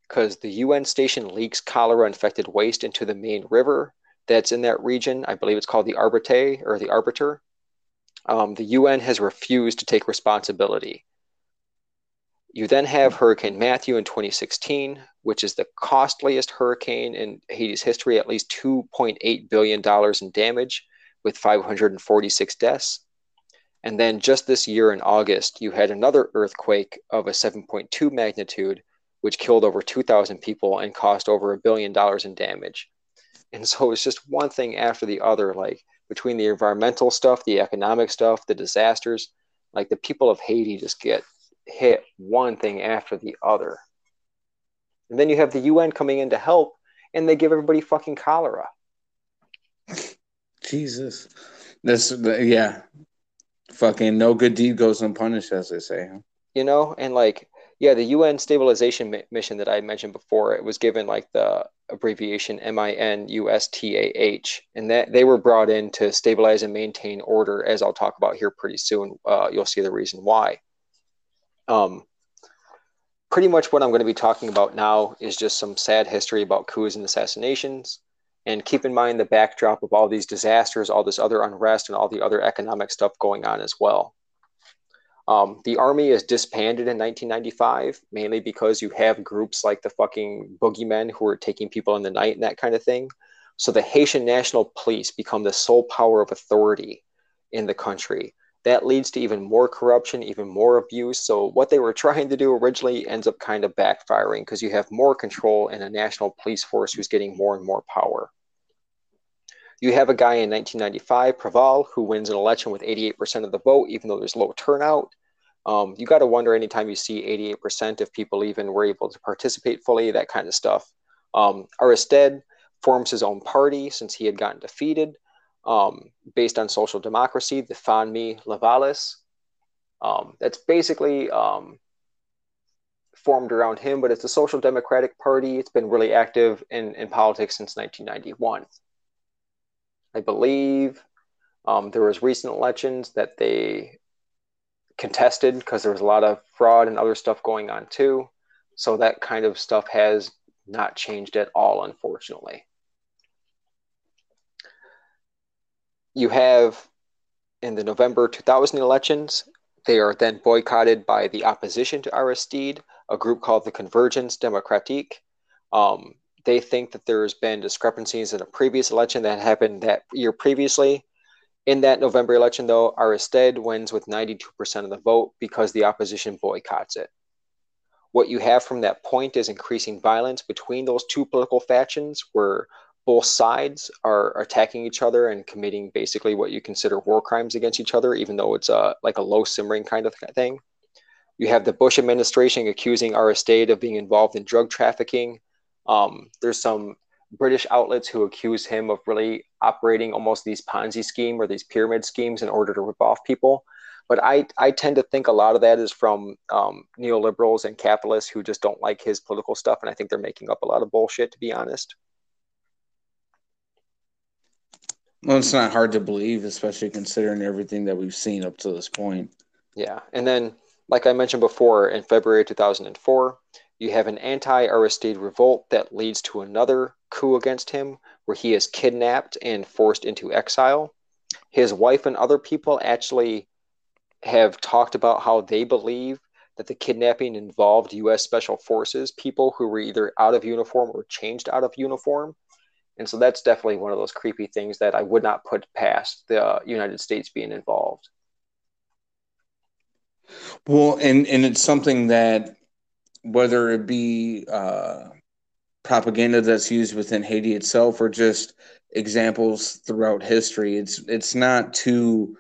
because the UN station leaks cholera infected waste into the main river that's in that region. I believe it's called the Arbite or the Arbiter. Um, the UN has refused to take responsibility. You then have Hurricane Matthew in 2016, which is the costliest hurricane in Haiti's history, at least $2.8 billion in damage, with 546 deaths. And then just this year in August, you had another earthquake of a 7.2 magnitude, which killed over 2,000 people and cost over a billion dollars in damage. And so it's just one thing after the other, like between the environmental stuff, the economic stuff, the disasters. Like the people of Haiti just get hit one thing after the other. And then you have the UN coming in to help, and they give everybody fucking cholera. Jesus, this yeah, fucking no good deed goes unpunished, as they say. You know, and like yeah, the UN stabilization mi- mission that I mentioned before, it was given like the abbreviation MINUSTAH, and that they were brought in to stabilize and maintain order, as I'll talk about here pretty soon. Uh, you'll see the reason why. Um, pretty much what I'm going to be talking about now is just some sad history about coups and assassinations. And keep in mind the backdrop of all these disasters, all this other unrest, and all the other economic stuff going on as well. Um, the army is disbanded in 1995, mainly because you have groups like the fucking boogeymen who are taking people in the night and that kind of thing. So the Haitian National Police become the sole power of authority in the country. That leads to even more corruption, even more abuse. So what they were trying to do originally ends up kind of backfiring because you have more control in a national police force who's getting more and more power. You have a guy in 1995, Preval, who wins an election with 88% of the vote, even though there's low turnout. Um, you got to wonder anytime you see 88% if people even were able to participate fully, that kind of stuff. Um, forms his own party since he had gotten defeated, um, based on social democracy, the Fanmi Lavalas. Um, that's basically um, formed around him, but it's a social democratic party. It's been really active in, in politics since 1991. I believe um, there was recent elections that they contested because there was a lot of fraud and other stuff going on too. So that kind of stuff has not changed at all, unfortunately. You have in the November 2000 elections, they are then boycotted by the opposition to Aristide, a group called the Convergence Democratique. Um, they think that there's been discrepancies in a previous election that happened that year previously. In that November election, though, Aristide wins with 92% of the vote because the opposition boycotts it. What you have from that point is increasing violence between those two political factions, where both sides are attacking each other and committing basically what you consider war crimes against each other, even though it's a like a low simmering kind of thing. You have the Bush administration accusing Aristide of being involved in drug trafficking, um, there's some British outlets who accuse him of really operating almost these Ponzi scheme or these pyramid schemes in order to rip off people. But I, I tend to think a lot of that is from um, neoliberals and capitalists who just don't like his political stuff. And I think they're making up a lot of bullshit, to be honest. Well, it's not hard to believe, especially considering everything that we've seen up to this point. Yeah. And then, like I mentioned before, in February 2004, you have an anti Aristide revolt that leads to another coup against him, where he is kidnapped and forced into exile. His wife and other people actually have talked about how they believe that the kidnapping involved U.S. Special Forces, people who were either out of uniform or changed out of uniform. And so that's definitely one of those creepy things that I would not put past the United States being involved. Well, and, and it's something that whether it be uh, propaganda that's used within Haiti itself or just examples throughout history. It's it's not too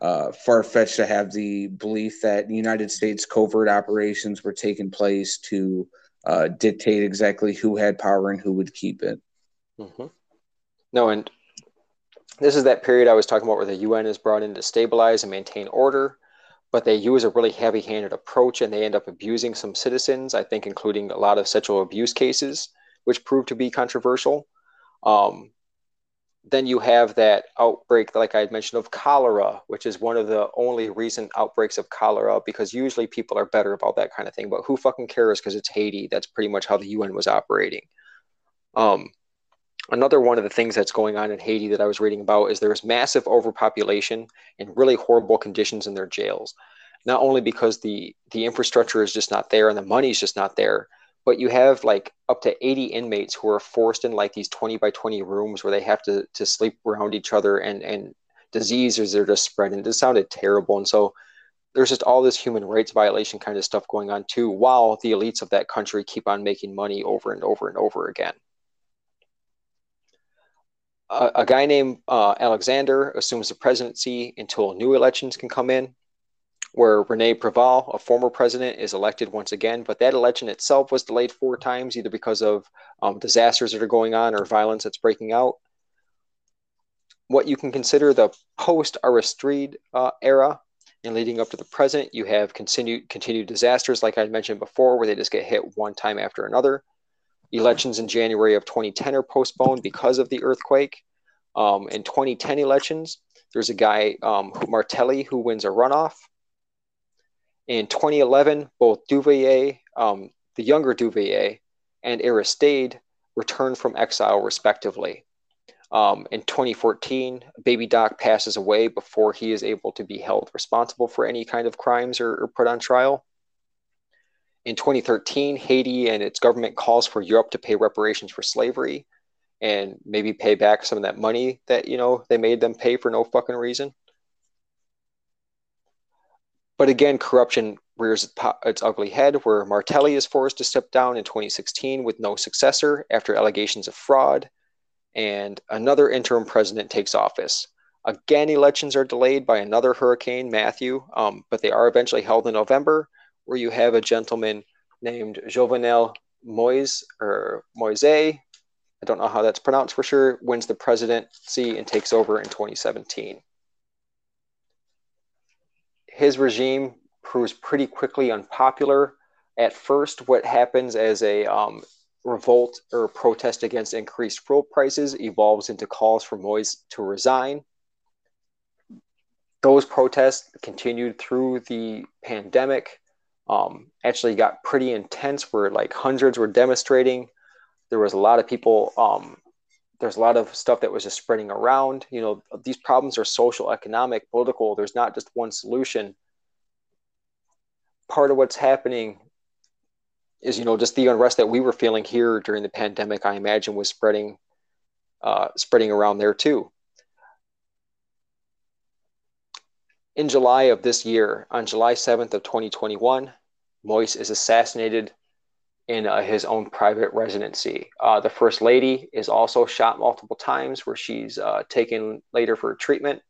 uh, far fetched to have the belief that United States covert operations were taking place to uh, dictate exactly who had power and who would keep it. Mm-hmm. No, and this is that period I was talking about where the UN is brought in to stabilize and maintain order but they use a really heavy handed approach and they end up abusing some citizens, I think, including a lot of sexual abuse cases, which proved to be controversial. Um, then you have that outbreak, like I had mentioned, of cholera, which is one of the only recent outbreaks of cholera because usually people are better about that kind of thing. But who fucking cares because it's Haiti? That's pretty much how the UN was operating. Um, another one of the things that's going on in Haiti that I was reading about is there's massive overpopulation and really horrible conditions in their jails. Not only because the the infrastructure is just not there and the money's just not there, but you have like up to 80 inmates who are forced in like these 20 by 20 rooms where they have to to sleep around each other and and diseases are just spreading. This sounded terrible. And so there's just all this human rights violation kind of stuff going on too, while the elites of that country keep on making money over and over and over again a, guy named uh, Alexander assumes the presidency until new elections can come in. where Rene Preval, a former president, is elected once again. But that election itself was delayed four times, either because of um, disasters that are going on or violence that's breaking out. What you can consider the post Aristide uh, era and leading up to the present, you have continued continued disasters, like I mentioned before, where they just get hit one time after another. Elections in January of 2010 are postponed because of the earthquake. Um, in 2010 elections, there's a guy, um, Martelly, who wins a runoff. In 2011, both Duvalier, um, the younger Duvalier, and Aristide returned from exile, respectively. Um, in 2014, Baby Doc passes away before he is able to be held responsible for any kind of crimes or, or put on trial. In 2013, Haiti and its government calls for Europe to pay reparations for slavery and maybe pay back some of that money that you know they made them pay for no fucking reason. But again, corruption rears its ugly head, where Martelly is forced to step down in 2016 with no successor after allegations of fraud and another interim president takes office. Again, elections are delayed by another hurricane, Matthew, um, but they are eventually held in November, where you have a gentleman named Jovenel Moise or Moise. I don't know how that's pronounced for sure. Wins the presidency and takes over in 2017. His regime proves pretty quickly unpopular. At first, what happens as a um, revolt or protest against increased fuel prices evolves into calls for Moise to resign. Those protests continued through the pandemic. Um, actually, got pretty intense. Where like hundreds were demonstrating. There was a lot of people. Um, there's a lot of stuff that was just spreading around. You know, these problems are social, economic, political. There's not just one solution. Part of what's happening is you know just the unrest that we were feeling here during the pandemic i imagine was spreading uh, spreading around there too in july of this year on july 7th of 2021 moise is assassinated in uh, his own private residency. Uh, the first lady is also shot multiple times where she's uh, taken later for treatment.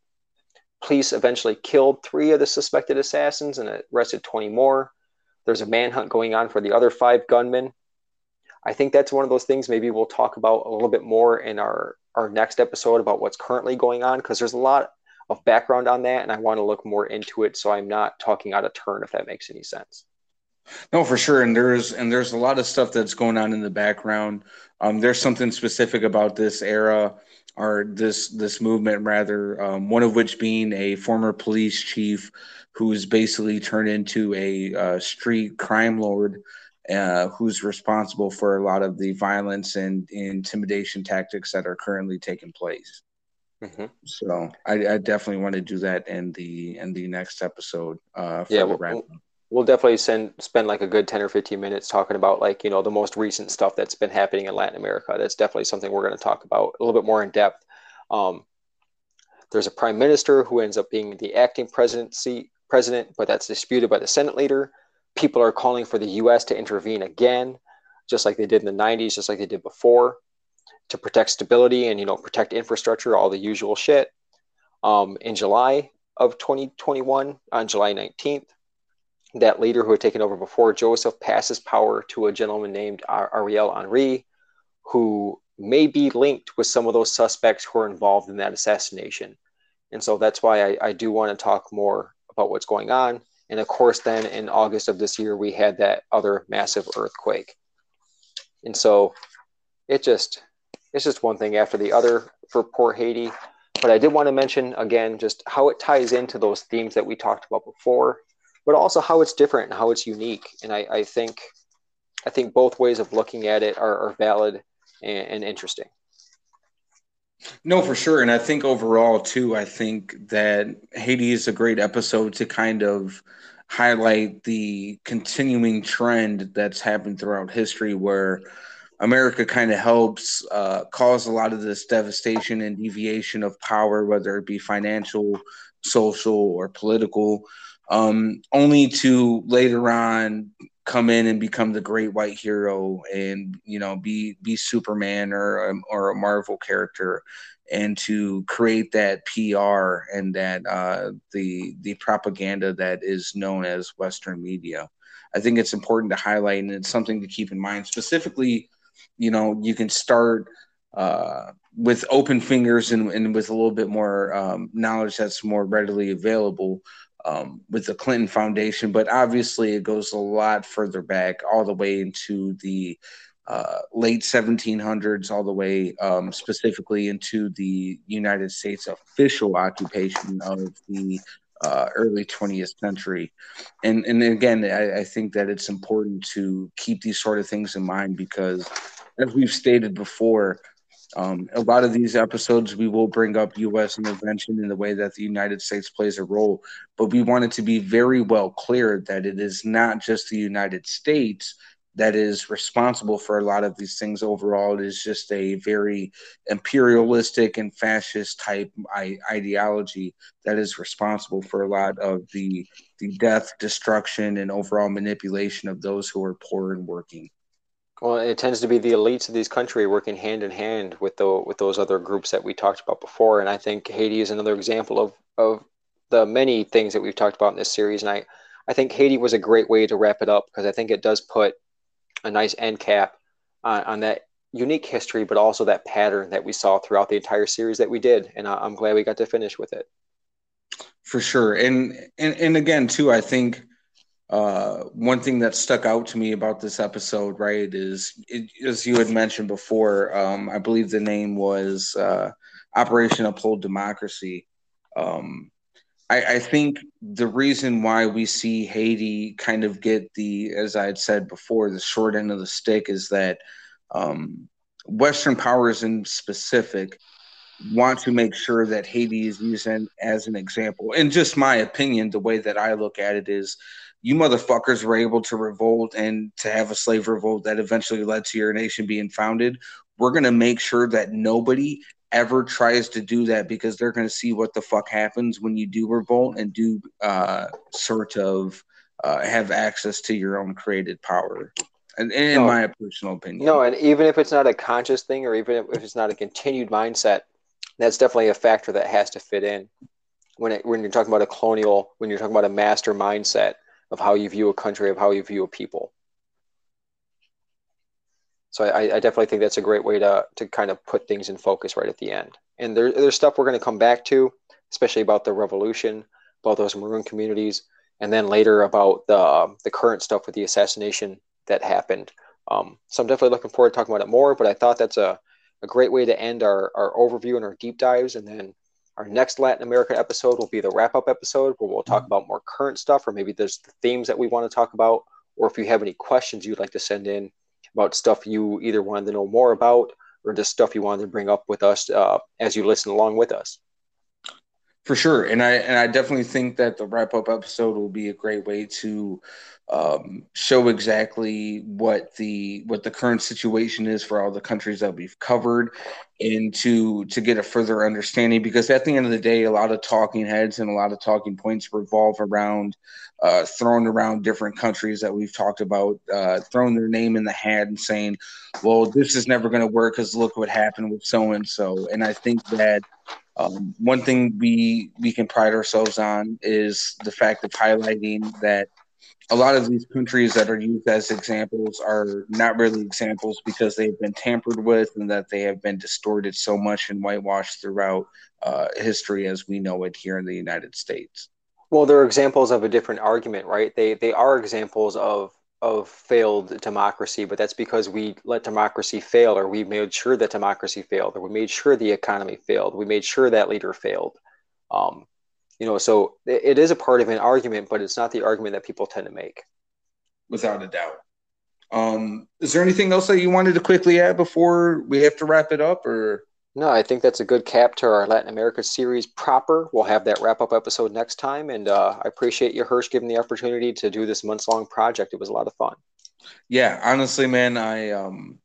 Police eventually killed three of the suspected assassins and arrested 20 more. There's a manhunt going on for the other five gunmen. I think that's one of those things maybe we'll talk about a little bit more in our, our next episode about what's currently going on because there's a lot of background on that and I want to look more into it so I'm not talking out of turn if that makes any sense. No, for sure, and there's and there's a lot of stuff that's going on in the background. Um, there's something specific about this era or this this movement, rather. Um, one of which being a former police chief who's basically turned into a uh, street crime lord uh, who's responsible for a lot of the violence and, intimidation tactics that are currently taking place. Mm-hmm. So I, I, definitely want to do that in the in the next episode. Uh, yeah, we'll, we'll, definitely send spend like a good ten or fifteen minutes talking about like you know the most recent stuff that's been happening in Latin America. That's definitely something we're going to talk about a little bit more in depth. Um, there's a prime minister who ends up being the acting presidency president, but that's disputed by the Senate leader. People are calling for the U.S. to intervene again, just like they did in the 90s, just like they did before, to protect stability and you know protect infrastructure, all the usual shit. Um, in July of 2021, on July 19th, that leader who had taken over before Joseph passes power to a gentleman named Ariel Henry, who may be linked with some of those suspects who are involved in that assassination. And so that's why I, I do want to talk more about what's going on. And of course, then in August of this year, we had that other massive earthquake. And so it just, it's just one thing after the other for poor Haiti. But I did want to mention again just how it ties into those themes that we talked about before, but also how it's different and how it's unique. And I, I think, I think both ways of looking at it are, are valid and, and interesting. No, for sure. And I think overall, too, I think that Haiti is a great episode to kind of highlight the continuing trend that's happened throughout history where America kind of helps uh, cause a lot of this devastation and deviation of power, whether it be financial, social, or political, um, only to later on come in and become the great white hero and you know be be Superman or um, or a Marvel character and to create that PR and that uh, the the propaganda that is known as Western media. I think it's important to highlight and it's something to keep in mind. Specifically, you know, you can start uh, with open fingers and, and, with a little bit more um, knowledge that's more readily available um, with the Clinton Foundation, but obviously it goes a lot further back, all the way into the uh, late 1700s, all the way um, specifically into the United States official occupation of the uh, early 20th century. And, and again, I, I think that it's important to keep these sort of things in mind because, as we've stated before, um, a lot of these episodes, we will bring up U.S. intervention in the way that the United States plays a role, but we want it to be very well clear that it is not just the United States that is responsible for a lot of these things overall. It is just a very imperialistic and fascist type ideology that is responsible for a lot of the the death, destruction, and overall manipulation of those who are poor and working. Well, it tends to be the elites of these countries working hand in hand with the with those other groups that we talked about before, and I think Haiti is another example of of the many things that we've talked about in this series. And I I think Haiti was a great way to wrap it up because I think it does put a nice end cap on, on that unique history, but also that pattern that we saw throughout the entire series that we did, and I, I'm glad we got to finish with it. For sure, and and and again too, I think uh, one thing that stuck out to me about this episode, right, is it, as you had mentioned before, um, I believe the name was uh, Operation Uphold Democracy. Um, I, I, think the reason why we see Haiti kind of get the, as I had said before, the short end of the stick is that um, Western powers in specific want to make sure that Haiti is used as an example. And just my opinion, the way that I look at it is you motherfuckers were able to revolt and to have a slave revolt that eventually led to your nation being founded. We're going to make sure that nobody ever tries to do that because they're going to see what the fuck happens when you do revolt and do uh, sort of uh, have access to your own created power. And in no, my personal opinion, no, and even if it's not a conscious thing, or even if it's not a continued mindset, that's definitely a factor that has to fit in when it, when you're talking about a colonial, when you're talking about a master mindset of how you view a country, of how you view a people. So I, I definitely think that's a great way to to kind of put things in focus right at the end. And there, there's stuff we're going to come back to, especially about the revolution, about those maroon communities, and then later about the the current stuff with the assassination that happened. Um, so I'm definitely looking forward to talking about it more. But I thought that's a, a great way to end our, our overview and our deep dives, and then our next Latin America episode will be the wrap up episode where we'll talk mm-hmm. about more current stuff, or maybe there's the themes that we want to talk about, or if you have any questions you'd like to send in about stuff you either wanted to know more about or just stuff you wanted to bring up with us uh, as you listen along with us. For sure, and I and I definitely think that the wrap up episode will be a great way to um, show exactly what the what the current situation is for all the countries that we've covered, and to to get a further understanding. Because at the end of the day, a lot of talking heads and a lot of talking points revolve around uh, throwing around different countries that we've talked about, uh, throwing their name in the hat and saying, "Well, this is never going to work because look what happened with so and so." And I think that um, one thing we we can pride ourselves on is the fact of highlighting that a lot of these countries that are used as examples are not really examples because they've been tampered with and that they have been distorted so much and whitewashed throughout uh, history as we know it here in the United States. Well, they're examples of a different argument, right? They they are examples of of failed democracy, but that's because we let democracy fail, or we made sure that democracy failed, or we made sure the economy failed, we made sure that leader failed. Um, you know, so it is a part of an argument, but it's not the argument that people tend to make. Without a doubt. Um, is there anything else that you wanted to quickly add before we have to wrap it up, or? No, I think that's a good cap to our Latin America series proper. We'll have that wrap up episode next time. And uh, I appreciate you, Hirsch, giving the opportunity to do this months long project. It was a lot of fun. Yeah, honestly, man, I um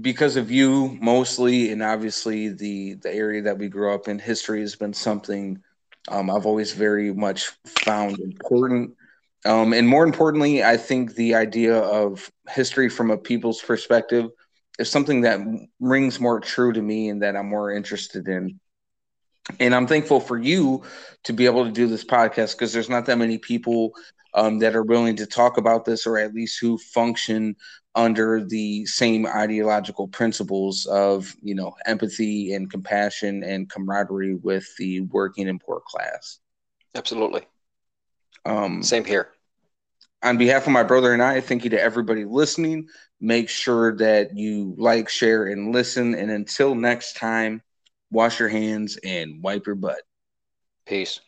because of you mostly, and obviously the the area that we grew up in, history has been something um, I've always very much found important. Um, and more importantly, I think the idea of history from a people's perspective is something that rings more true to me and that I'm more interested in. And I'm thankful for you to be able to do this podcast because there's not that many people um, that are willing to talk about this or at least who function under the same ideological principles of you know empathy and compassion and camaraderie with the working and poor class. Absolutely. Um, same here. on behalf of my brother and i thank you to everybody listening. Make sure that you like share and listen. And until next time wash your hands and wipe your butt. Peace